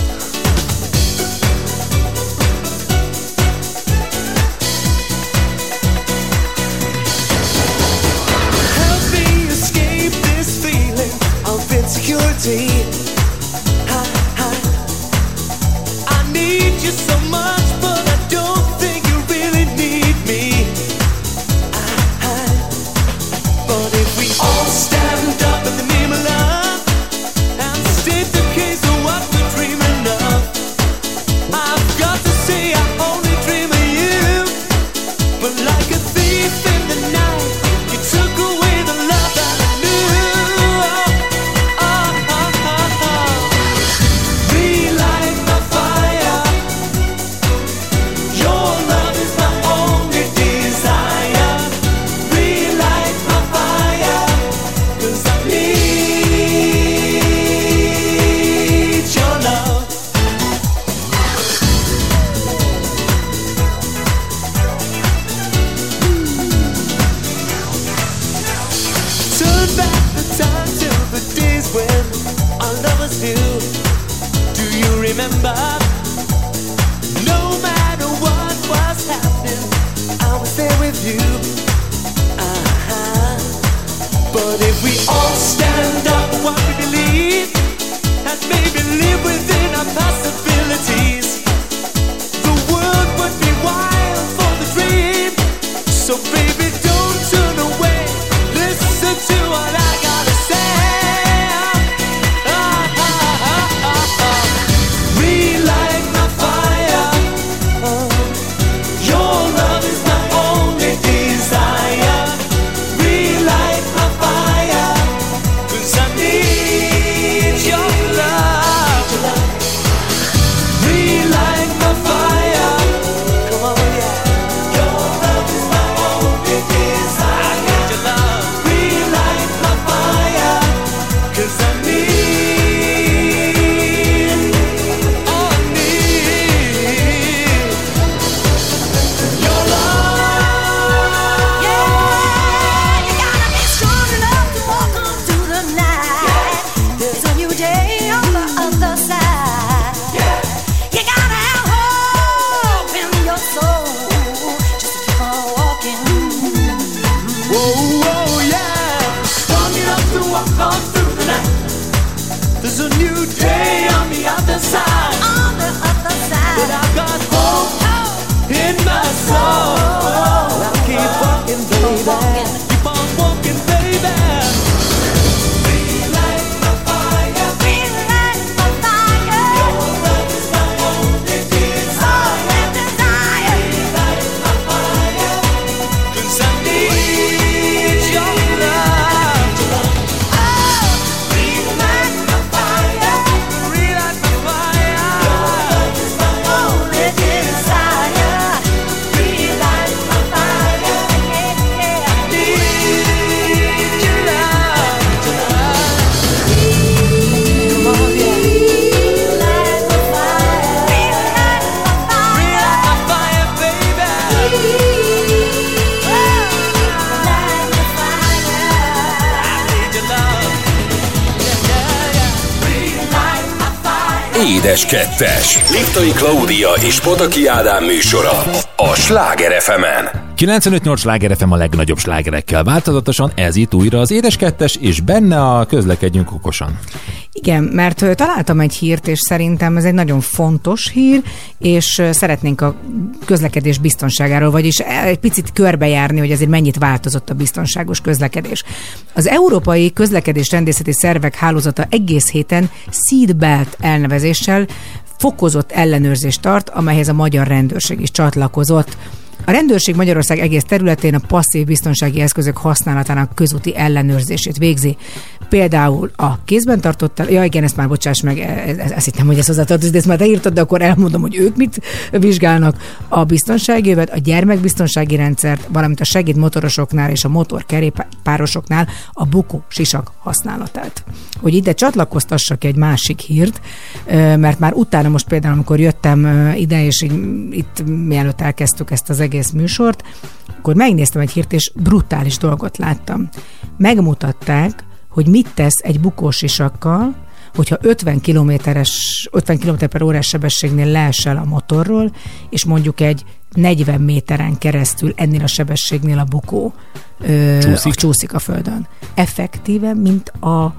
Liptai Klaudia és Pataki Ádám műsora a Sláger fm 95-8 sláger FM a legnagyobb slágerekkel változatosan, ez itt újra az Édes Kettes, és benne a közlekedjünk okosan. Igen, mert találtam egy hírt, és szerintem ez egy nagyon fontos hír, és szeretnénk a közlekedés biztonságáról, vagyis egy picit körbejárni, hogy ezért mennyit változott a biztonságos közlekedés. Az Európai Közlekedés Rendészeti Szervek Hálózata egész héten Seatbelt elnevezéssel fokozott ellenőrzést tart, amelyhez a magyar rendőrség is csatlakozott. A rendőrség Magyarország egész területén a passzív biztonsági eszközök használatának közúti ellenőrzését végzi. Például a kézben tartott, ja igen, ezt már bocsáss meg, e- e- ezt hittem, hogy ez hozzátartozik, de ezt már te írtad, de akkor elmondom, hogy ők mit vizsgálnak. A biztonsági jövet, a gyermekbiztonsági rendszert, valamint a segéd motorosoknál és a motorkerékpárosoknál a bukó sisak használatát. Hogy ide csatlakoztassak egy másik hírt, mert már utána most például, amikor jöttem ide, és így, itt mielőtt elkezdtük ezt az egész műsort, akkor megnéztem egy hírt, és brutális dolgot láttam. Megmutatták, hogy mit tesz egy bukósisakkal, hogyha 50 kilométeres, 50 km per órás sebességnél leesel a motorról, és mondjuk egy 40 méteren keresztül ennél a sebességnél a bukó ö, Csúszik? A, csúszik a földön. Effektíve, mint a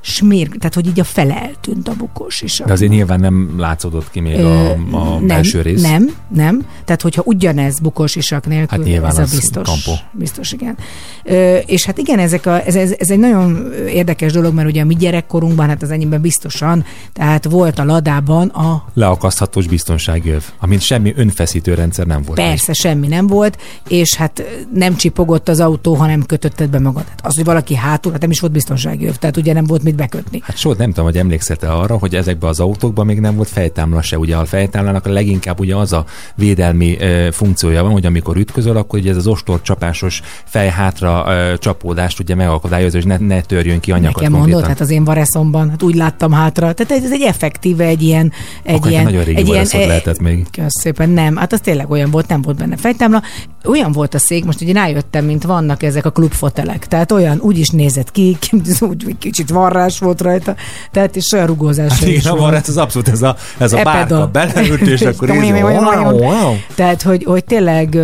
smér, tehát hogy így a fele eltűnt a bukós is. De azért nyilván nem látszódott ki még a, a nem, belső rész. Nem, nem. Tehát, hogyha ugyanez bukós isak nélkül, Hát nyilván ez a biztos. kampó. Biztos, igen. Ö, és hát igen, ezek a, ez, ez, ez, egy nagyon érdekes dolog, mert ugye a mi gyerekkorunkban, hát az enyémben biztosan, tehát volt a ladában a Leakaszthatós biztonságjöv, amint semmi önfeszítő rendszer nem volt. Persze, semmi nem volt, és hát nem csipogott az autó, hanem kötötted be magad. Hát az, hogy valaki hátul, hát nem is volt biztonsági öv, tehát ugye nem volt mit bekötni. Hát soha nem tudom, hogy emlékszel arra, hogy ezekben az autókban még nem volt fejtámla se. Ugye a fejtámlának a leginkább ugye az a védelmi ö, funkciója van, hogy amikor ütközöl, akkor ugye ez az ostor csapásos fej hátra ö, csapódást ugye megakadályozza, és ne, ne törjön ki anyagot Nekem mondod, hát az én vareszomban, hát úgy láttam hátra. Tehát ez egy effektíve egy ilyen... Egy Akkor ilyen, nagyon régi egy vareszod eh, lehetett még. Kösz szépen, nem. Hát az tényleg olyan volt, nem volt benne fejtámla. Olyan volt a szék, most ugye rájöttem, mint vannak ezek a klubfotelek. Tehát olyan úgy is nézett ki, úgy kicsit varrás volt rajta. Tehát és olyan rugózása Hát is igen, van, ez az abszolút ez a, ez a bárka beleült, és akkor így. Tehát, hogy, hogy tényleg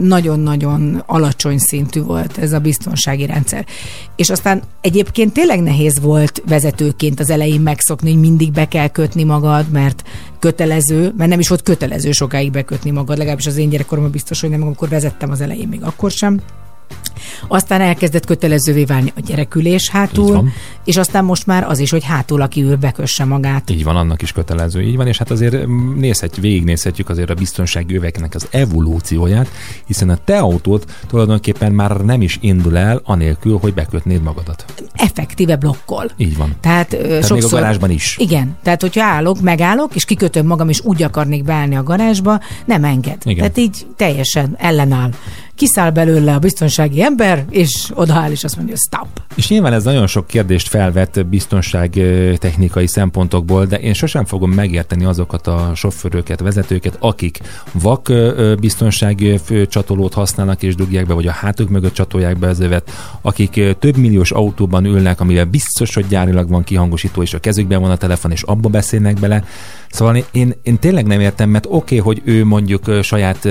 nagyon-nagyon alacsony szintű volt ez a biztonsági rendszer. És aztán egyébként tényleg nehéz volt vezetőként az elején megszokni, hogy mindig be kell kötni magad, mert kötelező, mert nem is volt kötelező sokáig bekötni magad, legalábbis az én gyerekkoromban biztos, hogy nem, amikor vezettem az elején, még akkor sem. Aztán elkezdett kötelezővé válni a gyerekülés hátul, és aztán most már az is, hogy hátul, aki ül, bekösse magát. Így van, annak is kötelező, így van, és hát azért mm, nézhetjük, végignézhetjük azért a biztonsági öveknek az evolúcióját, hiszen a te autód tulajdonképpen már nem is indul el anélkül, hogy bekötnéd magadat. Effektíve blokkol. Így van. Tehát, Tehát sokszor... még a garázsban is. Igen, tehát hogyha állok, megállok, és kikötöm magam, és úgy akarnék beállni a garázsba, nem enged. Igen. Tehát így teljesen ellenáll. Kiszáll belőle a biztonsági ember, és odaáll, és azt mondja, stop. És nyilván ez nagyon sok kérdést felvet biztonság technikai szempontokból, de én sosem fogom megérteni azokat a sofőröket, vezetőket, akik vak biztonsági csatolót használnak és dugják be, vagy a hátuk mögött csatolják be az övet, akik több milliós autóban ülnek, amivel biztos, hogy gyárilag van kihangosító, és a kezükben van a telefon, és abba beszélnek bele. Szóval én, én tényleg nem értem, mert oké, okay, hogy ő mondjuk saját,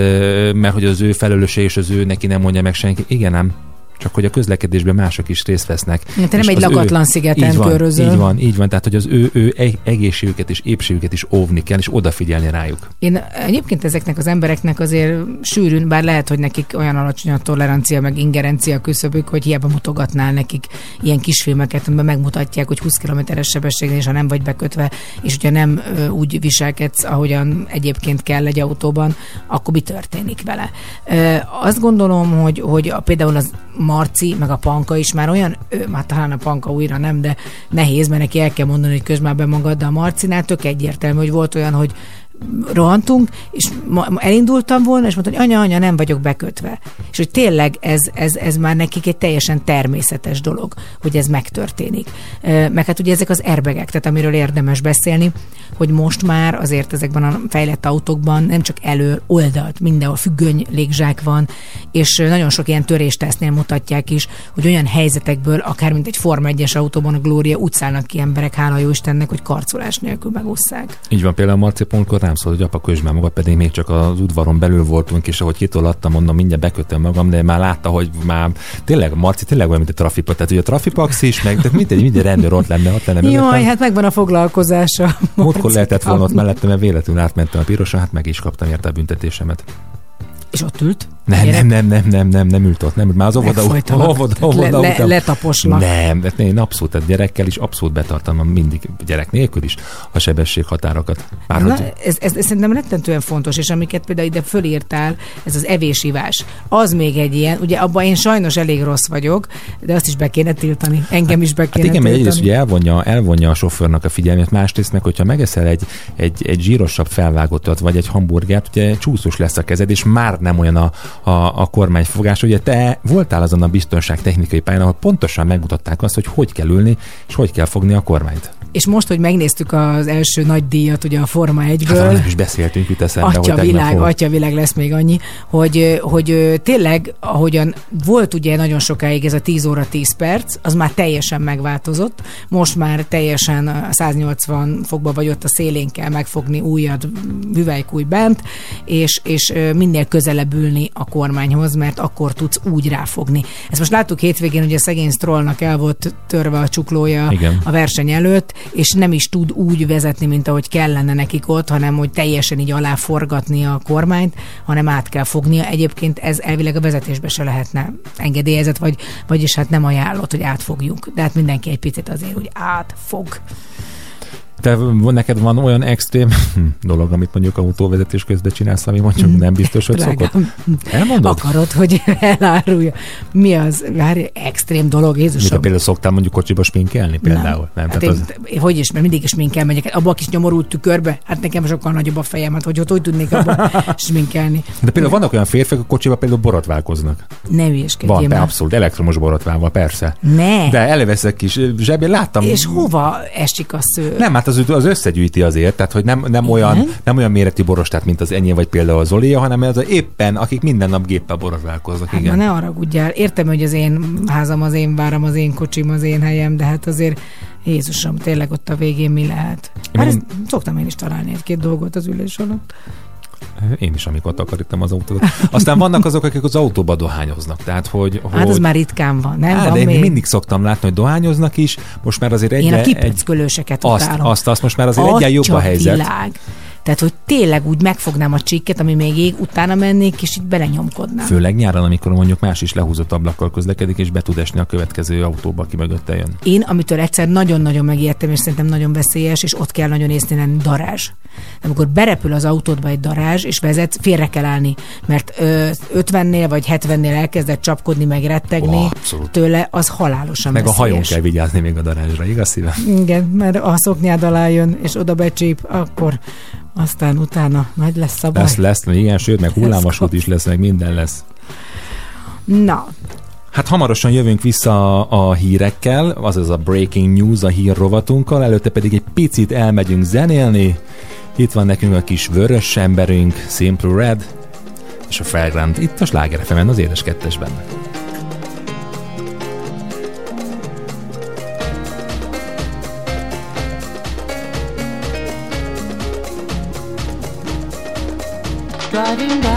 mert hogy az ő felelőse és az ő neki nem mondja meg senki. Igen, nem. Csak hogy a közlekedésben mások is részt vesznek. Te nem egy lakatlan szigeten így van, körözöl. Így van, így van. Tehát, hogy az ő, ő eg- egészségüket és épségüket is óvni kell, és odafigyelni rájuk. Én egyébként ezeknek az embereknek azért sűrűn, bár lehet, hogy nekik olyan alacsony a tolerancia, meg ingerencia küszöbük, hogy hiába mutogatnál nekik ilyen kisfilmeket, amiben megmutatják, hogy 20 km-es sebességnél, és ha nem vagy bekötve, és hogyha nem úgy viselkedsz, ahogyan egyébként kell egy autóban, akkor mi történik vele. Azt gondolom, hogy, hogy a, például az Marci, meg a Panka is már olyan, ő, már talán a Panka újra nem, de nehéz, mert neki el kell mondani, hogy közben magad, de a Marcinál tök egyértelmű, hogy volt olyan, hogy rohantunk, és elindultam volna, és mondta, hogy anya, anya, nem vagyok bekötve. És hogy tényleg ez, ez, ez már nekik egy teljesen természetes dolog, hogy ez megtörténik. Meg hát ugye ezek az erbegek, tehát amiről érdemes beszélni, hogy most már azért ezekben a fejlett autókban nem csak elő, oldalt, mindenhol függöny légzsák van, és nagyon sok ilyen töréstesztnél mutatják is, hogy olyan helyzetekből, akár mint egy Forma 1-es autóban a Glória szállnak ki emberek, hála jó Istennek, hogy karcolás nélkül megúszszák. Így van, például Marci pontkor rám szólt, hogy apa közs már magad, pedig még csak az udvaron belül voltunk, és ahogy kitolattam, mondom, mindjárt bekötöm magam, de már látta, hogy már tényleg, Marci tényleg olyan, mint a trafipak, tehát hogy a trafipax is, meg de mindegy, minden rendőr ott lenne, ott lenne. Jaj, mögöttem. hát megvan a foglalkozása. Múltkor lehetett volna ott mellettem, mert véletlenül átmentem a pirosan, hát meg is kaptam érte a büntetésemet. És ott ült? Nem, nem, nem, nem, nem, nem, nem ült ott, nem ült. Már az óvoda, óvoda, Tehát óvoda le, le, letaposlak. Nem, hát én abszolút, tehát gyerekkel is abszolút betartam mindig, gyerek nélkül is a sebességhatárokat. Bár Na, hogy ez, ez, ez szerintem rettentően fontos, és amiket például ide fölírtál, ez az evésivás, az még egy ilyen, ugye abban én sajnos elég rossz vagyok, de azt is be kéne tiltani. Engem is be Hát kéne igen, mert egyrészt tiltani. ugye elvonja, elvonja a sofőrnek a figyelmét, másrészt meg, hogyha megeszel egy, egy, egy zsírosabb felvágottat, vagy egy hamburgert, ugye csúszós lesz a kezed, és már nem olyan a, a, a kormányfogás. Ugye te voltál azon a biztonságtechnikai pályán, ahol pontosan megmutatták azt, hogy hogy kell ülni, és hogy kell fogni a kormányt. És most, hogy megnéztük az első nagy díjat ugye a Forma Hát 1-ből, arról nem is beszéltünk jut eszembe, hogy Atya tegnap világ, volt. atya világ lesz még annyi, hogy, hogy tényleg, ahogyan volt ugye nagyon sokáig ez a 10 óra 10 perc, az már teljesen megváltozott. Most már teljesen a 180 fokba vagy ott a szélén kell megfogni újat, hüvelykúj bent, és, és minél közelebb ülni a kormányhoz, mert akkor tudsz úgy ráfogni. Ezt most láttuk hétvégén, hogy a szegény Strollnak el volt törve a csuklója Igen. a verseny előtt, és nem is tud úgy vezetni, mint ahogy kellene nekik ott, hanem hogy teljesen így aláforgatni a kormányt, hanem át kell fognia. Egyébként ez elvileg a vezetésbe se lehetne engedélyezett, vagy, vagyis hát nem ajánlott, hogy átfogjuk. De hát mindenki egy picit azért úgy átfog. Te neked van olyan extrém dolog, amit mondjuk autóvezetés közben csinálsz, ami mondjuk nem biztos, hogy szokott? Drágám, Elmondod? akarod, hogy elárulja. Mi az? Várj, extrém dolog, Mit Jézusom. például szoktál mondjuk kocsiba sminkelni például? Nem, Hát tehát én, az, én, hogy is, mert mindig is sminkel megyek. Abba a kis nyomorult tükörbe, hát nekem sokkal nagyobb a fejem, hát hogy ott hogy tudnék abba sminkelni. de például vannak olyan férfiak, a kocsiba például borotválkoznak. Ne hülyeskedjél Van, már. abszolút, elektromos borotválva, persze. Ne. De előveszek kis zsebén, láttam. És hova esik a sző? Nem, hát az, az összegyűjti azért, tehát hogy nem, nem, olyan, Igen? nem olyan méretű borostát, mint az enyém, vagy például az Olia, hanem az éppen, akik minden nap géppel borotválkoznak. Hát igen. ne haragudjál. Értem, hogy az én házam, az én váram, az én kocsim, az én helyem, de hát azért Jézusom, tényleg ott a végén mi lehet? Hát ezt szoktam én is találni egy-két dolgot az ülés alatt. Én is, amikor takarítom az autót. Aztán vannak azok, akik az autóba dohányoznak. Tehát, hogy, Hát hogy... az már ritkán van, nem? Á, van de én még? mindig szoktam látni, hogy dohányoznak is, most már azért Én egyre, a egy, kipöckölőseket azt, utálom. azt, azt most már azért egyen jobb a helyzet. Világ. Tehát, hogy tényleg úgy megfognám a csikket, ami még ég, utána mennék, és így belenyomkodnám. Főleg nyáron, amikor mondjuk más is lehúzott ablakkal közlekedik, és be tud esni a következő autóba, aki mögötte jön. Én, amitől egyszer nagyon-nagyon megijedtem, és szerintem nagyon veszélyes, és ott kell nagyon észnél lenni, darázs. De amikor berepül az autódba egy darázs, és vezet, félre kell állni, mert ö, 50-nél vagy 70-nél elkezdett csapkodni, meg rettegni abszolút. tőle, az halálosan Meg a veszélyes. hajón kell vigyázni még a darázsra, igaz szívem? Igen, mert ha a szoknyád alá jön, és oda becsíp, akkor aztán utána nagy lesz a baj. Lesz, lesz, igen, sőt, meg hullámvasút is lesz, meg minden lesz. Na, Hát hamarosan jövünk vissza a hírekkel, azaz a Breaking News, a hír rovatunkkal, előtte pedig egy picit elmegyünk zenélni. Itt van nekünk a kis vörös emberünk, Simple Red, és a Fragrant, itt a Sláger az édes kettesben. living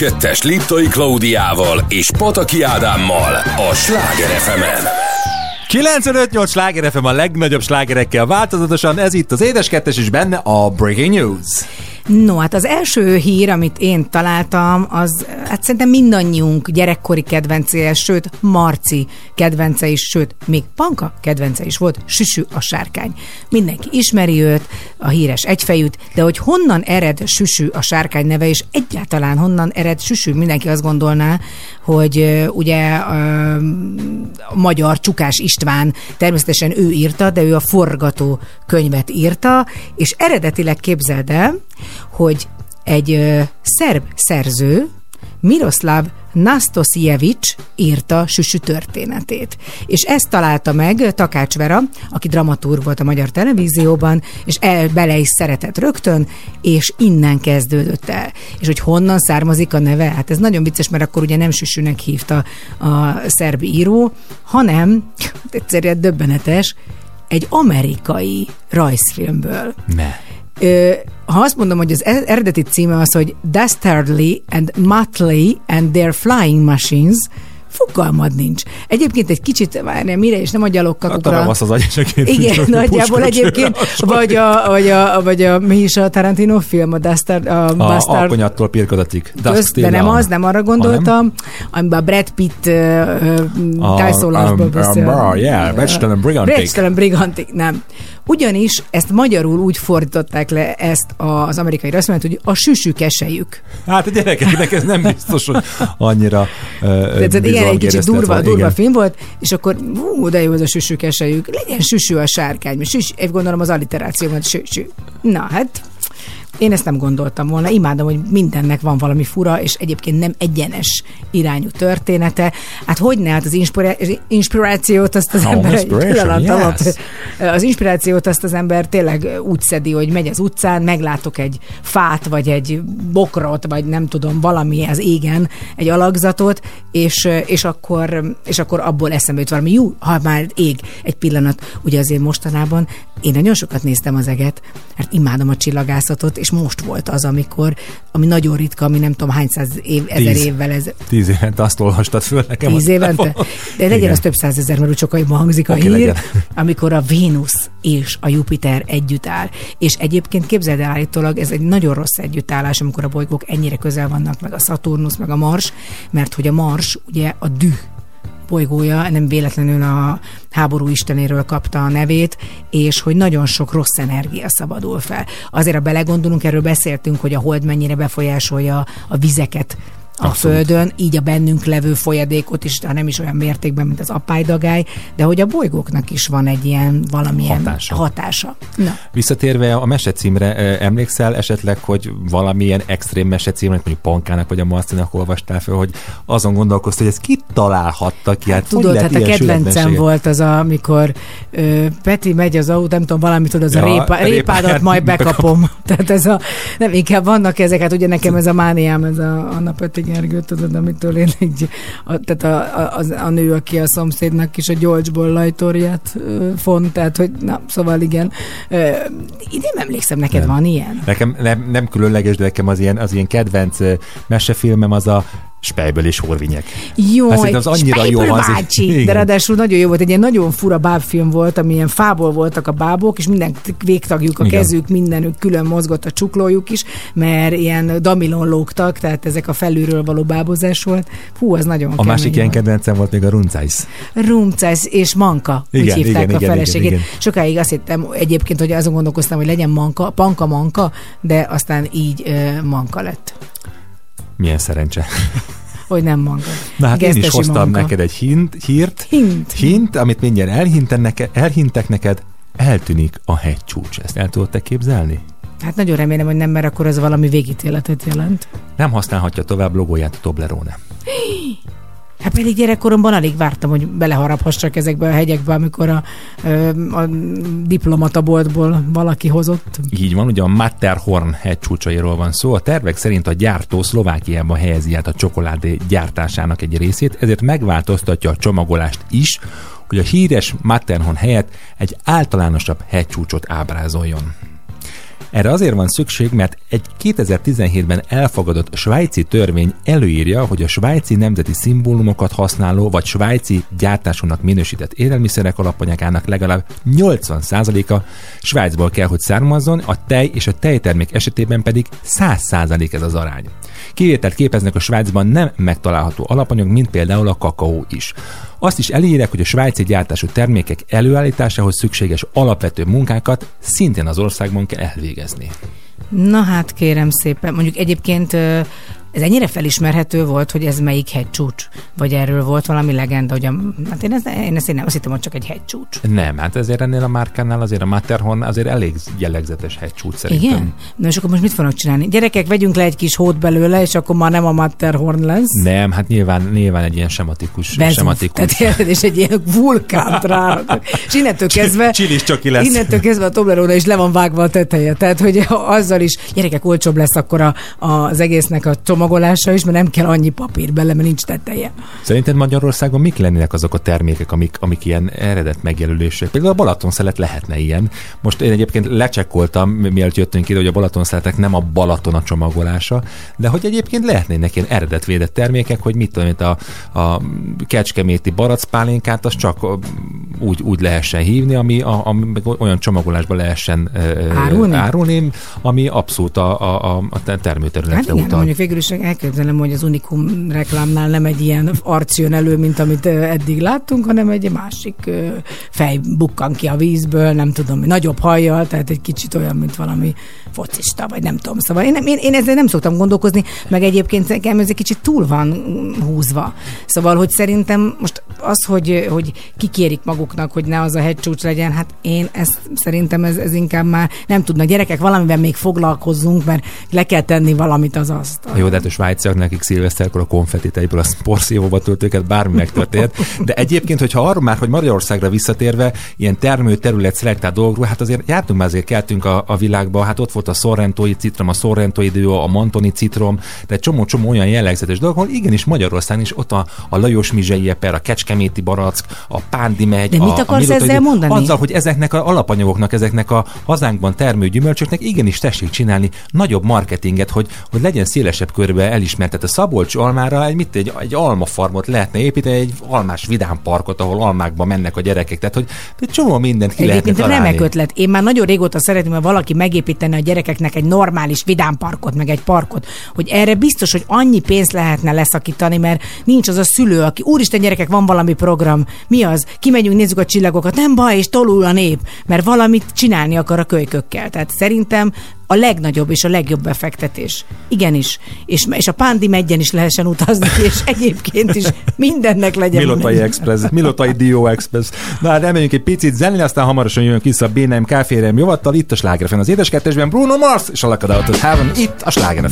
2-es Liptai Klaudiával és Pataki Ádámmal a Sláger fm 95-8 Sláger FM a legnagyobb slágerekkel változatosan, ez itt az Édes Kettes és benne a Breaking News. No, hát az első hír, amit én találtam, az hát szerintem mindannyiunk gyerekkori kedvence, sőt, Marci kedvence is, sőt, még Panka kedvence is volt, Süsü a sárkány. Mindenki ismeri őt, a híres egyfejűt, de hogy honnan ered Süsü a sárkány neve, és egyáltalán honnan ered Süsü, mindenki azt gondolná, hogy ugye a magyar Csukás István, természetesen ő írta, de ő a forgató könyvet írta, és eredetileg képzeld el, hogy egy ö, szerb szerző, Miroslav Nastosjevics írta Süsü történetét. És ezt találta meg Takács Vera, aki dramaturg volt a magyar televízióban, és el, bele is szeretett rögtön, és innen kezdődött el. És hogy honnan származik a neve? Hát ez nagyon vicces, mert akkor ugye nem Süsünek hívta a szerb író, hanem, egyszerűen döbbenetes, egy amerikai rajzfilmből. Ne. Ö, ha azt mondom, hogy az e- eredeti címe az, hogy Dastardly and Motley and Their Flying Machines, fogalmad nincs. Egyébként egy kicsit, várjál, mire is nem a Hát gyalogkakukra. ravasz az agyasaként. Igen, nagyjából egyébként, vagy a, vagy a, vagy a, mi is a Tarantino film, a Dastard, a, A Bastard, alkonyattól pirkodatik. Közt, de nem az, nem arra gondoltam, amiben a Brad Pitt uh, tájszólásból um, beszél. um, yeah, Becstelen Brigantik. Becstelen Brigantik, nem. Ugyanis ezt magyarul úgy fordították le ezt az amerikai rajzfilmet, hogy a süsű kesejük. Hát a gyerekeknek ez nem biztos, hogy annyira uh, Tehát igen, egy kicsit durva, durva film volt, és akkor hú, de jó ez a süsű kesejük. Legyen süsű a sárkány, süsű, gondolom az alliteráció van, süsű. Na hát, Én ezt nem gondoltam volna. Imádom, hogy mindennek van valami fura, és egyébként nem egyenes irányú története. Hát hogy ne? Hát az inspirá- inspirációt azt az Oh, ember egy pillanat yes. alatt az inspirációt azt az ember tényleg úgy szedi, hogy megy az utcán, meglátok egy fát, vagy egy bokrot, vagy nem tudom, valami az égen, egy alakzatot, és, és, akkor, és akkor abból eszembe jut valami, jó, ha már ég egy pillanat. Ugye azért mostanában én nagyon sokat néztem az eget, mert imádom a csillagászatot, és most volt az, amikor, ami nagyon ritka, ami nem tudom hány száz év, ezer Tíz. évvel ez, Tíz évente azt olvastad föl nekem. Tíz évente? De legyen Igen. az több százezer, mert úgy sokaiban hangzik a Oké, hír, legyen. amikor a Vénusz és a Jupiter együtt áll. És egyébként képzeld el állítólag, ez egy nagyon rossz együttállás, amikor a bolygók ennyire közel vannak, meg a Saturnus, meg a Mars, mert hogy a Mars ugye a düh bolygója, nem véletlenül a háború istenéről kapta a nevét, és hogy nagyon sok rossz energia szabadul fel. Azért, ha belegondolunk, erről beszéltünk, hogy a hold mennyire befolyásolja a vizeket Abszolút. Földön, így a bennünk levő folyadékot is, ha nem is olyan mértékben, mint az apálydagály, de hogy a bolygóknak is van egy ilyen valamilyen Hatása. hatása. Na, Visszatérve a mesecímre, emlékszel esetleg, hogy valamilyen extrém mesecímre, mondjuk Pankának vagy a Marcinak olvastál fel, hogy azon gondolkoztál, hogy ezt ki találhatta ki? Hát, hogy Tudod, hát a kedvencem volt az, amikor ö, Peti megy az autó, nem tudom, valamit tudod, az Ja, a répa, répáját répádat majd bekapom. Tehát ez a, nem, inkább vannak ezek, hát ugye nekem ez a mániám, ez a Anna Peti Gergő, tudod, amitől én egy, a, tehát a, a, a, a, nő, aki a szomszédnak is a Gyolcsból lajtorját font, tehát hogy, na, szóval igen. Ö, én nem emlékszem, neked Nem. van ilyen? Nekem nem, nem különleges, de nekem az ilyen, az ilyen kedvenc mesefilmem az a Spejből és Horvinyek. Jó, Hát az annyira jó egy- bácsi, de ráadásul nagyon jó volt. Egy ilyen nagyon fura bábfilm volt, ami ilyen fából voltak a bábok, és minden végtagjuk, a Igen. kezük, mindenük külön mozgott a csuklójuk is, mert ilyen damilon lógtak, tehát ezek a felülről való bábozás volt. Hú, az nagyon A másik ilyen kedvencem volt még a Runcájsz. Rumcász és Manka, Igen, úgy hívták igen, a igen, feleségét. igen, igen. Sokáig azt hittem egyébként, hogy azon gondolkoztam, hogy legyen Manka, Panka Manka, de aztán így uh, Manka lett. Milyen szerencse. Hogy nem Manka. Na hát én is Gesztesi hoztam Manka. neked egy hint, hírt, Hint. hint, amit mindjárt elhinten neked, elhintek neked, eltűnik a hegycsúcs. Ezt el tudod te képzelni? Hát nagyon remélem, hogy nem, mert akkor ez valami végítéletet jelent. Nem használhatja tovább logóját a Toblerone. Hát pedig gyerekkoromban alig vártam, hogy beleharaphassak ezekbe a hegyekbe, amikor a, a diplomataboltból valaki hozott. Így van, ugye a Matterhorn hegycsúcsairól van szó. A tervek szerint a gyártó Szlovákiában helyezi át a csokoládé gyártásának egy részét, ezért megváltoztatja a csomagolást is, hogy a híres Matterhorn helyett egy általánosabb hegycsúcsot ábrázoljon. Erre azért van szükség, mert egy 2017-ben elfogadott svájci törvény előírja, hogy a svájci nemzeti szimbólumokat használó vagy svájci gyártásúnak minősített élelmiszerek alapanyagának legalább 80%-a Svájcból kell, hogy származzon, a tej és a tejtermék esetében pedig 100% ez az arány. Kivételt képeznek a Svájcban nem megtalálható alapanyag, mint például a kakaó is. Azt is elírják, hogy a svájci gyártású termékek előállításához szükséges alapvető munkákat szintén az országban kell elvégezni. Na hát kérem szépen, mondjuk egyébként ez ennyire felismerhető volt, hogy ez melyik hegycsúcs? Vagy erről volt valami legenda, hogy a, hát én ezt, én ezt én nem azt hittem, hogy csak egy hegycsúcs. Nem, hát ezért ennél a márkánál azért a Matterhorn azért elég jellegzetes hegycsúcs szerintem. Igen? Na és akkor most mit fognak csinálni? Gyerekek, vegyünk le egy kis hót belőle, és akkor már nem a Matterhorn lesz. Nem, hát nyilván, nyilván egy ilyen sematikus. Vezúv. sematikus. Tehát és egy ilyen vulkánt rá. És innentől kezdve... Csilis csoki lesz. Innentől kezdve a Toblerone is le van vágva a teteje. Tehát, hogy azzal is, gyerekek, olcsóbb lesz akkor a, az egésznek a csomagolása is, mert nem kell annyi papír bele, mert nincs teteje. Szerinted Magyarországon mik lennének azok a termékek, amik, amik ilyen eredet megjelölések? Például a Balatonszelet lehetne ilyen. Most én egyébként lecsekkoltam, mielőtt jöttünk ide, hogy a Balatonszeletnek nem a Balaton a csomagolása, de hogy egyébként lehetnének ilyen eredetvédett termékek, hogy mit tudom, itt a, a kecskeméti baracpálinkát, az csak úgy, úgy lehessen hívni, ami, a, meg olyan csomagolásba lehessen Árulni? árulni, ami abszolút a, a, a- a termőterületre Hát igen, utal. mondjuk végül is elképzelem, hogy az Unikum reklámnál nem egy ilyen arc jön elő, mint amit eddig láttunk, hanem egy másik fej bukkan ki a vízből, nem tudom, nagyobb hajjal, tehát egy kicsit olyan, mint valami focista, vagy nem tudom. Szóval én, én, én ezzel nem szoktam gondolkozni, meg egyébként nekem ez egy kicsit túl van húzva. Szóval, hogy szerintem most az, hogy, hogy kikérik maguk fiataloknak, hogy ne az a hegycsúcs legyen, hát én ezt szerintem ez, ez inkább már nem tudnak. Gyerekek, valamivel még foglalkozzunk, mert le kell tenni valamit az asztal. Jó, de hát a svájciak nekik szilveszterkor a konfetiteiből a porszívóba töltőket bármi megtörtént. De egyébként, hogyha arról már, hogy Magyarországra visszatérve, ilyen termő terület szelektált dolgokról, hát azért jártunk már azért keltünk a, a világba, hát ott volt a szorrentói citrom, a szorrentói dió, a mantoni citrom, de csomó-csomó olyan jellegzetes dolog, ahol igenis Magyarországon is ott a, a Lajos Mizsei a Kecskeméti barack, a Pándi megy, De mit a, akarsz a ezzel dió. mondani? Azzal, hogy ezeknek a alapanyagoknak, ezeknek a hazánkban termő gyümölcsöknek igenis tessék csinálni nagyobb marketinget, hogy, hogy legyen szélesebb körbe elismertet. A Szabolcs almára egy, mit, egy, egy almafarmot lehetne építeni, egy almás vidámparkot, ahol almákba mennek a gyerekek. Tehát, hogy egy csomó mindent ki lehetne Egyébként találni. remek ötlet. Én már nagyon régóta szeretném, hogy valaki megépíteni a gyerekeknek egy normális vidámparkot, meg egy parkot, hogy erre biztos, hogy annyi pénzt lehetne leszakítani, mert nincs az a szülő, aki úristen gyerekek, van valami program. Mi az? Kimegyünk, nézzük a csillagokat. Nem baj, és tolul a nép, mert valamit csinálni akar a kölykökkel. Tehát szerintem a legnagyobb és a legjobb befektetés. Igenis. És, és a Pándi megyen is lehessen utazni, és egyébként is mindennek legyen. Milotai menü. Express, Milotai Dio Express. Na hát elmegyünk egy picit zenni, aztán hamarosan jön vissza a B&M Café Jovattal, itt a Sláger az édes kettesben Bruno Mars és a Lakad Out of Heaven, itt a Sláger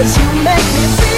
Cause you make me feel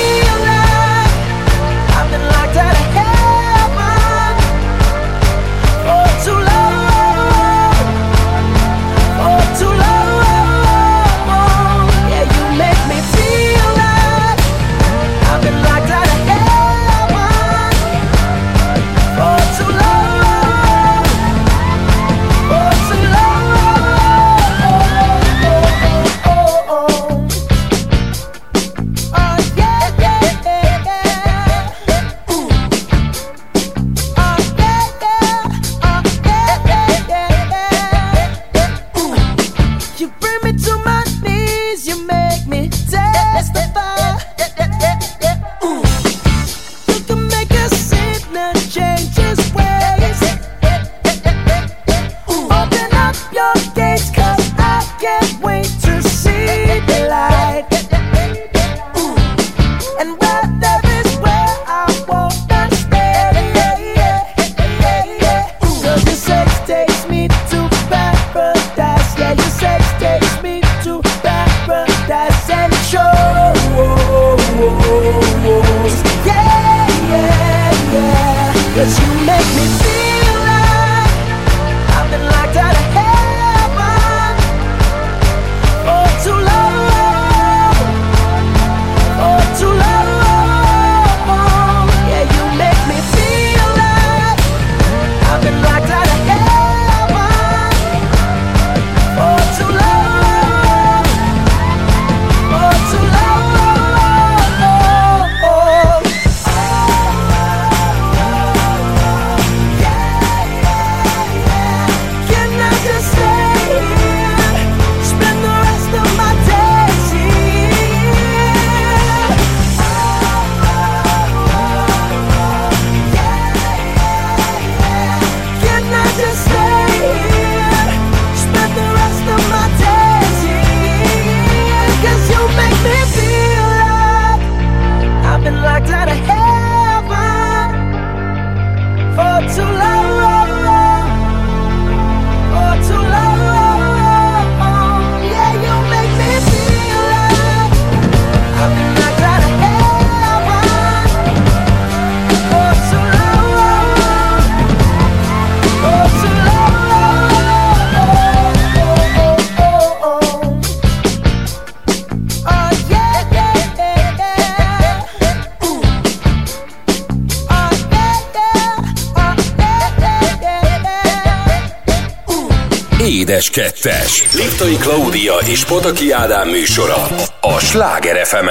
Klaudia és Pataki Ádám műsora a Sláger fm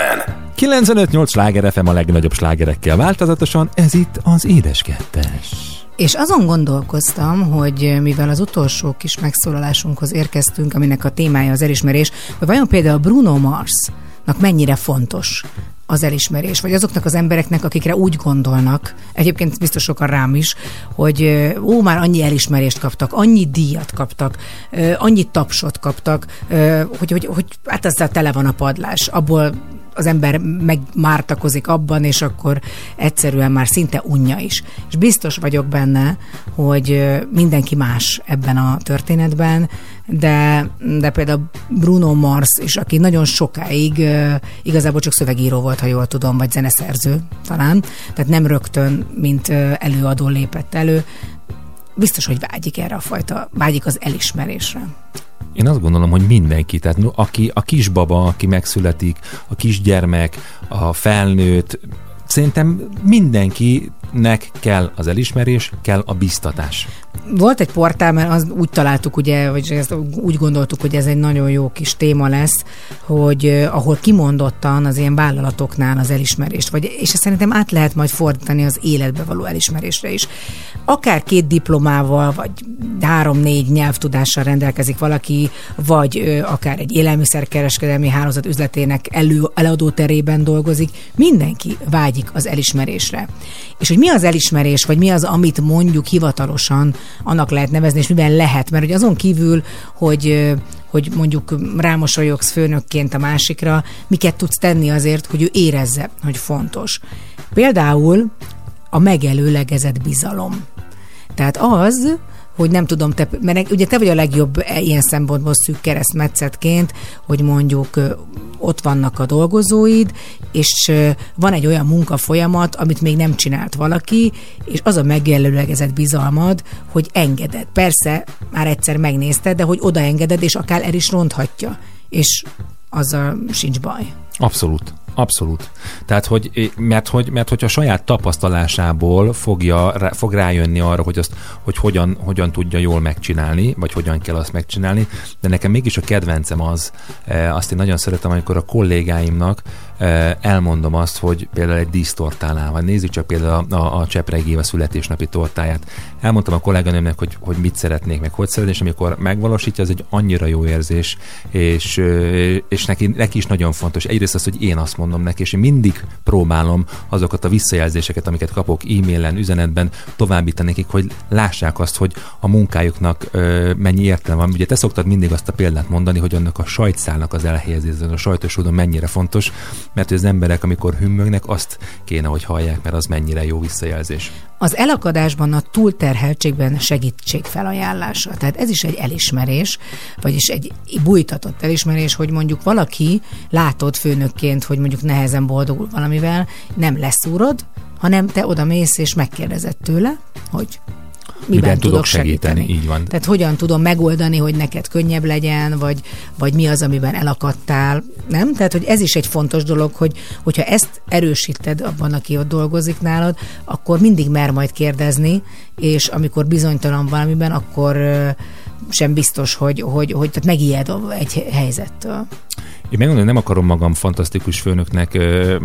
95-8 sláger FM a legnagyobb slágerekkel változatosan, ez itt az Édes Kettes. És azon gondolkoztam, hogy mivel az utolsó kis megszólalásunkhoz érkeztünk, aminek a témája az elismerés, hogy vajon például Bruno Marsnak mennyire fontos az elismerés, vagy azoknak az embereknek, akikre úgy gondolnak, egyébként biztos sokan rám is, hogy ó, már annyi elismerést kaptak, annyi díjat kaptak, ö, annyi tapsot kaptak, hogy, hogy, hogy hát ezzel tele van a padlás. Abból az ember megmártakozik abban, és akkor egyszerűen már szinte unja is. És biztos vagyok benne, hogy mindenki más ebben a történetben, de, de például Bruno Mars is, aki nagyon sokáig igazából csak szövegíró volt, ha jól tudom, vagy zeneszerző talán, tehát nem rögtön, mint előadó lépett elő, biztos, hogy vágyik erre a fajta, vágyik az elismerésre. Én azt gondolom, hogy mindenki, tehát aki, a kisbaba, aki megszületik, a kisgyermek, a felnőtt, szerintem mindenkinek kell az elismerés, kell a biztatás. Volt egy portál, mert az úgy találtuk, ugye, vagy ezt úgy gondoltuk, hogy ez egy nagyon jó kis téma lesz, hogy eh, ahol kimondottan az ilyen vállalatoknál az elismerést, vagy, és ezt szerintem át lehet majd fordítani az életbe való elismerésre is. Akár két diplomával, vagy három-négy nyelvtudással rendelkezik valaki, vagy ö, akár egy élelmiszerkereskedelmi hálózat üzletének elő, eladó terében dolgozik, mindenki vágyik az elismerésre. És hogy mi az elismerés, vagy mi az, amit mondjuk hivatalosan annak lehet nevezni, és miben lehet, mert hogy azon kívül, hogy hogy mondjuk rámosolyogsz főnökként a másikra, miket tudsz tenni azért, hogy ő érezze, hogy fontos. Például a megelőlegezett bizalom. Tehát az, hogy nem tudom, te, mert ugye te vagy a legjobb e- ilyen szempontból szűk keresztmetszetként, hogy mondjuk ott vannak a dolgozóid, és van egy olyan munkafolyamat, amit még nem csinált valaki, és az a megelőlegezett bizalmad, hogy engeded. Persze, már egyszer megnézted, de hogy odaengeded, és akár el is ronthatja. És azzal sincs baj. Abszolút. Abszolút. Tehát, hogy, mert, hogy, mert hogyha a saját tapasztalásából fogja, rá- fog rájönni arra, hogy azt, hogy hogyan, hogyan tudja jól megcsinálni, vagy hogyan kell azt megcsinálni, de nekem mégis a kedvencem az, e, azt én nagyon szeretem, amikor a kollégáimnak elmondom azt, hogy például egy dísztortánál, nézzük csak például a, a, a Csepregéve születésnapi tortáját. Elmondtam a kolléganőmnek, hogy, hogy mit szeretnék, meg hogy szeretnék, és amikor megvalósítja, az egy annyira jó érzés, és, és neki, neki is nagyon fontos. Egyrészt az, hogy én azt mondom neki, és én mindig próbálom azokat a visszajelzéseket, amiket kapok e-mailen, üzenetben továbbítani nekik, hogy lássák azt, hogy a munkájuknak ö, mennyi értelme van. Ugye te szoktad mindig azt a példát mondani, hogy annak a sajtszálnak az elhelyezése, a sajtos úton mennyire fontos, mert az emberek, amikor hümmögnek, azt kéne, hogy hallják, mert az mennyire jó visszajelzés. Az elakadásban, a túlterheltségben segítség felajánlása. Tehát ez is egy elismerés, vagyis egy bújtatott elismerés, hogy mondjuk valaki látod főnökként, hogy mondjuk nehezen boldogul valamivel, nem leszúrod, hanem te oda mész és megkérdezed tőle, hogy miben, Miben tudok segíteni, segíteni. így van. Tehát hogyan tudom megoldani, hogy neked könnyebb legyen, vagy, vagy mi az, amiben elakadtál, nem? Tehát, hogy ez is egy fontos dolog, hogy hogyha ezt erősíted abban, aki ott dolgozik nálad, akkor mindig mer majd kérdezni, és amikor bizonytalan valamiben, akkor sem biztos, hogy, hogy, hogy tehát megijed egy helyzettől. Én megmondom, nem akarom magam fantasztikus főnöknek ö,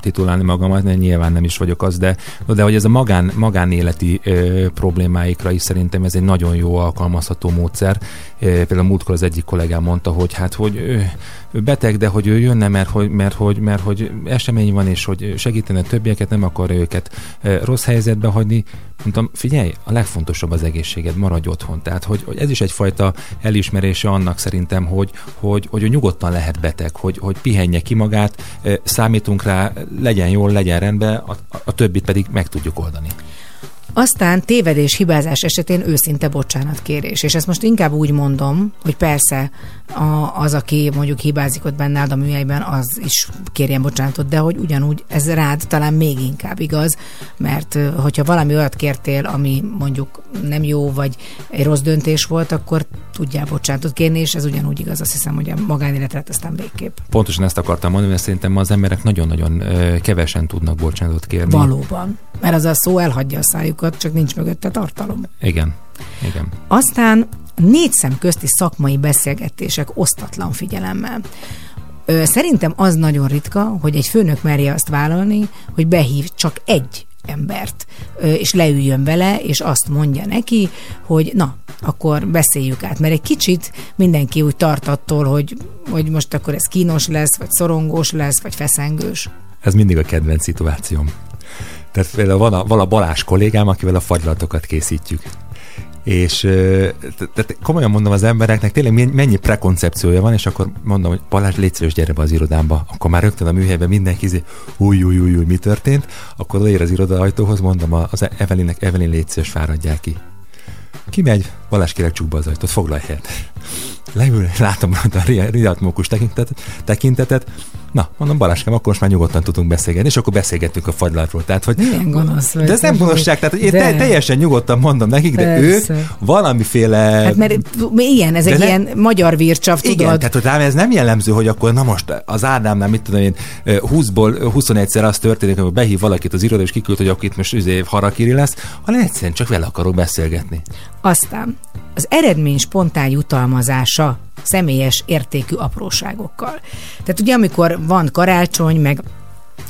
titulálni magamat, mert nyilván nem is vagyok az, de, de hogy ez a magán, magánéleti ö, problémáikra is szerintem ez egy nagyon jó alkalmazható módszer. Ö, például múltkor az egyik kollégám mondta, hogy hát, hogy ő, beteg, de hogy ő jönne, mert hogy, mert, hogy, mert hogy esemény van, és hogy segítene többieket, nem akarja őket ö, rossz helyzetbe hagyni. Mondtam, figyelj, a legfontosabb az egészséged, maradj otthon. Tehát, hogy, hogy ez is egyfajta elismerése annak szerintem, hogy, hogy, hogy ő nyugodtan lehet beteg, hogy, hogy pihenje ki magát, számítunk rá, legyen jól, legyen rendben, a, a többit pedig meg tudjuk oldani. Aztán tévedés, hibázás esetén őszinte bocsánatkérés. És ezt most inkább úgy mondom, hogy persze a, az, aki mondjuk hibázik ott benned a műhelyben, az is kérjen bocsánatot, de hogy ugyanúgy ez rád talán még inkább igaz, mert hogyha valami olyat kértél, ami mondjuk nem jó, vagy egy rossz döntés volt, akkor tudjál bocsánatot kérni, és ez ugyanúgy igaz, azt hiszem, hogy a magánéletre aztán végképp. Pontosan ezt akartam mondani, mert szerintem az emberek nagyon-nagyon kevesen tudnak bocsánatot kérni. Valóban. Mert az a szó elhagyja a szájukat, csak nincs mögötte tartalom. Igen. Igen. Aztán négy szem közti szakmai beszélgetések osztatlan figyelemmel. Szerintem az nagyon ritka, hogy egy főnök merje azt vállalni, hogy behív csak egy embert, és leüljön vele, és azt mondja neki, hogy na, akkor beszéljük át. Mert egy kicsit mindenki úgy tart attól, hogy, hogy most akkor ez kínos lesz, vagy szorongós lesz, vagy feszengős. Ez mindig a kedvenc szituációm. Tehát például van a, van a Balázs kollégám, akivel a fagylatokat készítjük. És tehát komolyan mondom az embereknek, tényleg men- mennyi prekoncepciója van, és akkor mondom, hogy Balázs, légy szíves, gyere be az irodámba. Akkor már rögtön a műhelyben mindenki izé, új, új, új, új, mi történt. Akkor odaér az iroda ajtóhoz, mondom az Evelinnek, Evelin, légy szíves, fáradjál ki. Kimegy, Balázs kérek csukba az ajtót, foglalj helyet. Leül, látom a ri- riadmókus tekintetet, tekintetet. Na, mondom, Balázskám, akkor most már nyugodtan tudunk beszélgetni, és akkor beszélgettünk a fagylatról. Tehát, hogy Milyen gonosz vagy. de ez nem gonoszság, tehát hogy én De. te, teljesen nyugodtan mondom nekik, de Persze. ők valamiféle... Hát mert ilyen, ez De egy ne- ilyen magyar vircsav, igen, tudod? tehát hogy rám ez nem jellemző, hogy akkor na most az Ádámnál, mit tudom én, 20-ból 21-szer az történik, hogy behív valakit az iroda, és kiküld, hogy akkor itt most üzé harakiri lesz, hanem egyszerűen csak vele akarok beszélgetni. Aztán az eredmény spontán jutalmazása személyes értékű apróságokkal. Tehát ugye amikor van karácsony, meg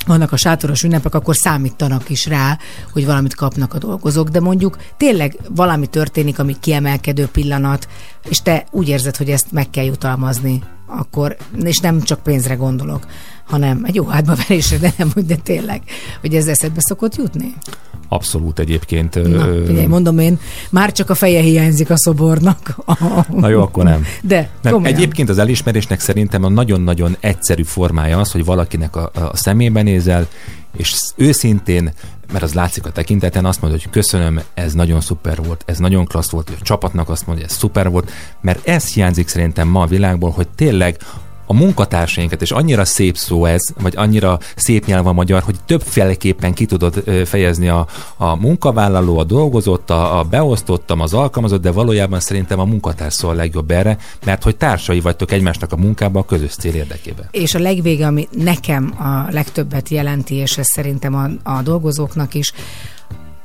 vannak a sátoros ünnepek, akkor számítanak is rá, hogy valamit kapnak a dolgozók, de mondjuk tényleg valami történik, ami kiemelkedő pillanat, és te úgy érzed, hogy ezt meg kell jutalmazni, akkor, és nem csak pénzre gondolok, hanem egy jó hátbaverésre, de nem úgy, de tényleg, hogy ez eszedbe szokott jutni. Abszolút egyébként. Na, figyelj, mondom én, már csak a feje hiányzik a szobornak. Na jó, akkor nem. De, Nem, komolyan. egyébként az elismerésnek szerintem a nagyon-nagyon egyszerű formája az, hogy valakinek a, a szemébe nézel, és őszintén, mert az látszik a tekinteten, azt mondja, hogy köszönöm, ez nagyon szuper volt, ez nagyon klassz volt, a csapatnak azt mondja, hogy ez szuper volt, mert ez hiányzik szerintem ma a világból, hogy tényleg a munkatársainkat, és annyira szép szó ez, vagy annyira szép nyelv a magyar, hogy többféleképpen ki tudod fejezni a, a munkavállaló, a dolgozott, a, a beosztottam, az alkalmazott, de valójában szerintem a munkatárs szól a legjobb erre, mert hogy társai vagytok egymásnak a munkában a közös cél érdekében. És a legvége, ami nekem a legtöbbet jelenti, és ez szerintem a, a dolgozóknak is,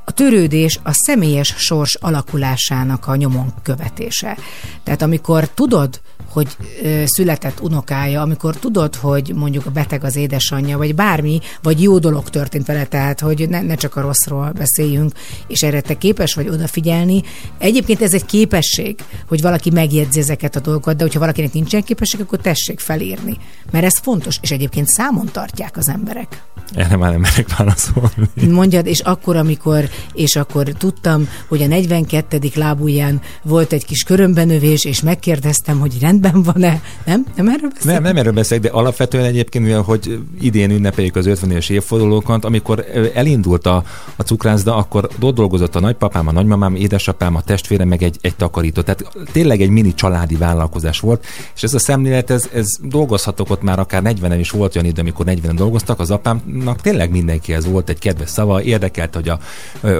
a törődés a személyes sors alakulásának a nyomon követése. Tehát amikor tudod, hogy született unokája, amikor tudod, hogy mondjuk a beteg az édesanyja, vagy bármi, vagy jó dolog történt vele, tehát hogy ne, ne csak a rosszról beszéljünk, és erre te képes vagy odafigyelni. Egyébként ez egy képesség, hogy valaki megjegyzi ezeket a dolgokat, de hogyha valakinek nincsen képesség, akkor tessék felírni. Mert ez fontos, és egyébként számon tartják az emberek. Erre már nem merek válaszolni. Mondjad, és akkor, amikor, és akkor tudtam, hogy a 42. lábujján volt egy kis körömbenövés, és megkérdeztem, hogy rendben van-e. Nem? Nem erről beszélünk? Nem, nem erről beszélek, de alapvetően egyébként, mivel hogy idén ünnepeljük az 50 éves évfordulókat, amikor elindult a, a cukrászda, akkor ott dolgozott a nagypapám, a nagymamám, édesapám, a testvére, meg egy, egy takarító. Tehát tényleg egy mini családi vállalkozás volt, és ez a szemlélet, ez, ez dolgozhatok ott már akár 40 is volt olyan idő, amikor 40 dolgoztak, az apámnak tényleg mindenkihez volt egy kedves szava, érdekelt, hogy a,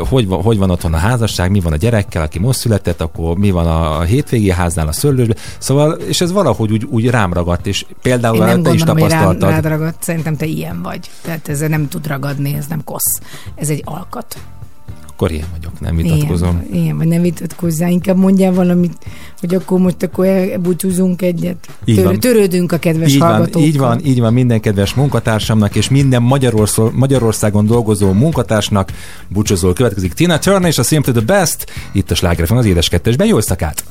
hogy, van, hogy van otthon a házasság, mi van a gyerekkel, aki most született, akkor mi van a hétvégi háznál, a szőlősben. Szóval, és ez valahogy úgy, úgy rám ragadt, és például Én nem te is gondolom, rád, tapasztaltad. rád ragadt. Szerintem te ilyen vagy. Tehát ez nem tud ragadni, ez nem kosz. Ez egy alkat. Akkor ilyen vagyok, nem vitatkozom. Ilyen, ilyen vagy nem vitatkozzál, inkább mondjál valamit, hogy akkor most akkor elbúcsúzunk egyet. Így van. törődünk a kedves Így van, hallgatókkal. így van, így van minden kedves munkatársamnak és minden Magyarország, Magyarországon dolgozó munkatársnak búcsúzól következik Tina Turner és a Simply the Best, itt a Slágerfen az édes kettesben. Jó éjszakát!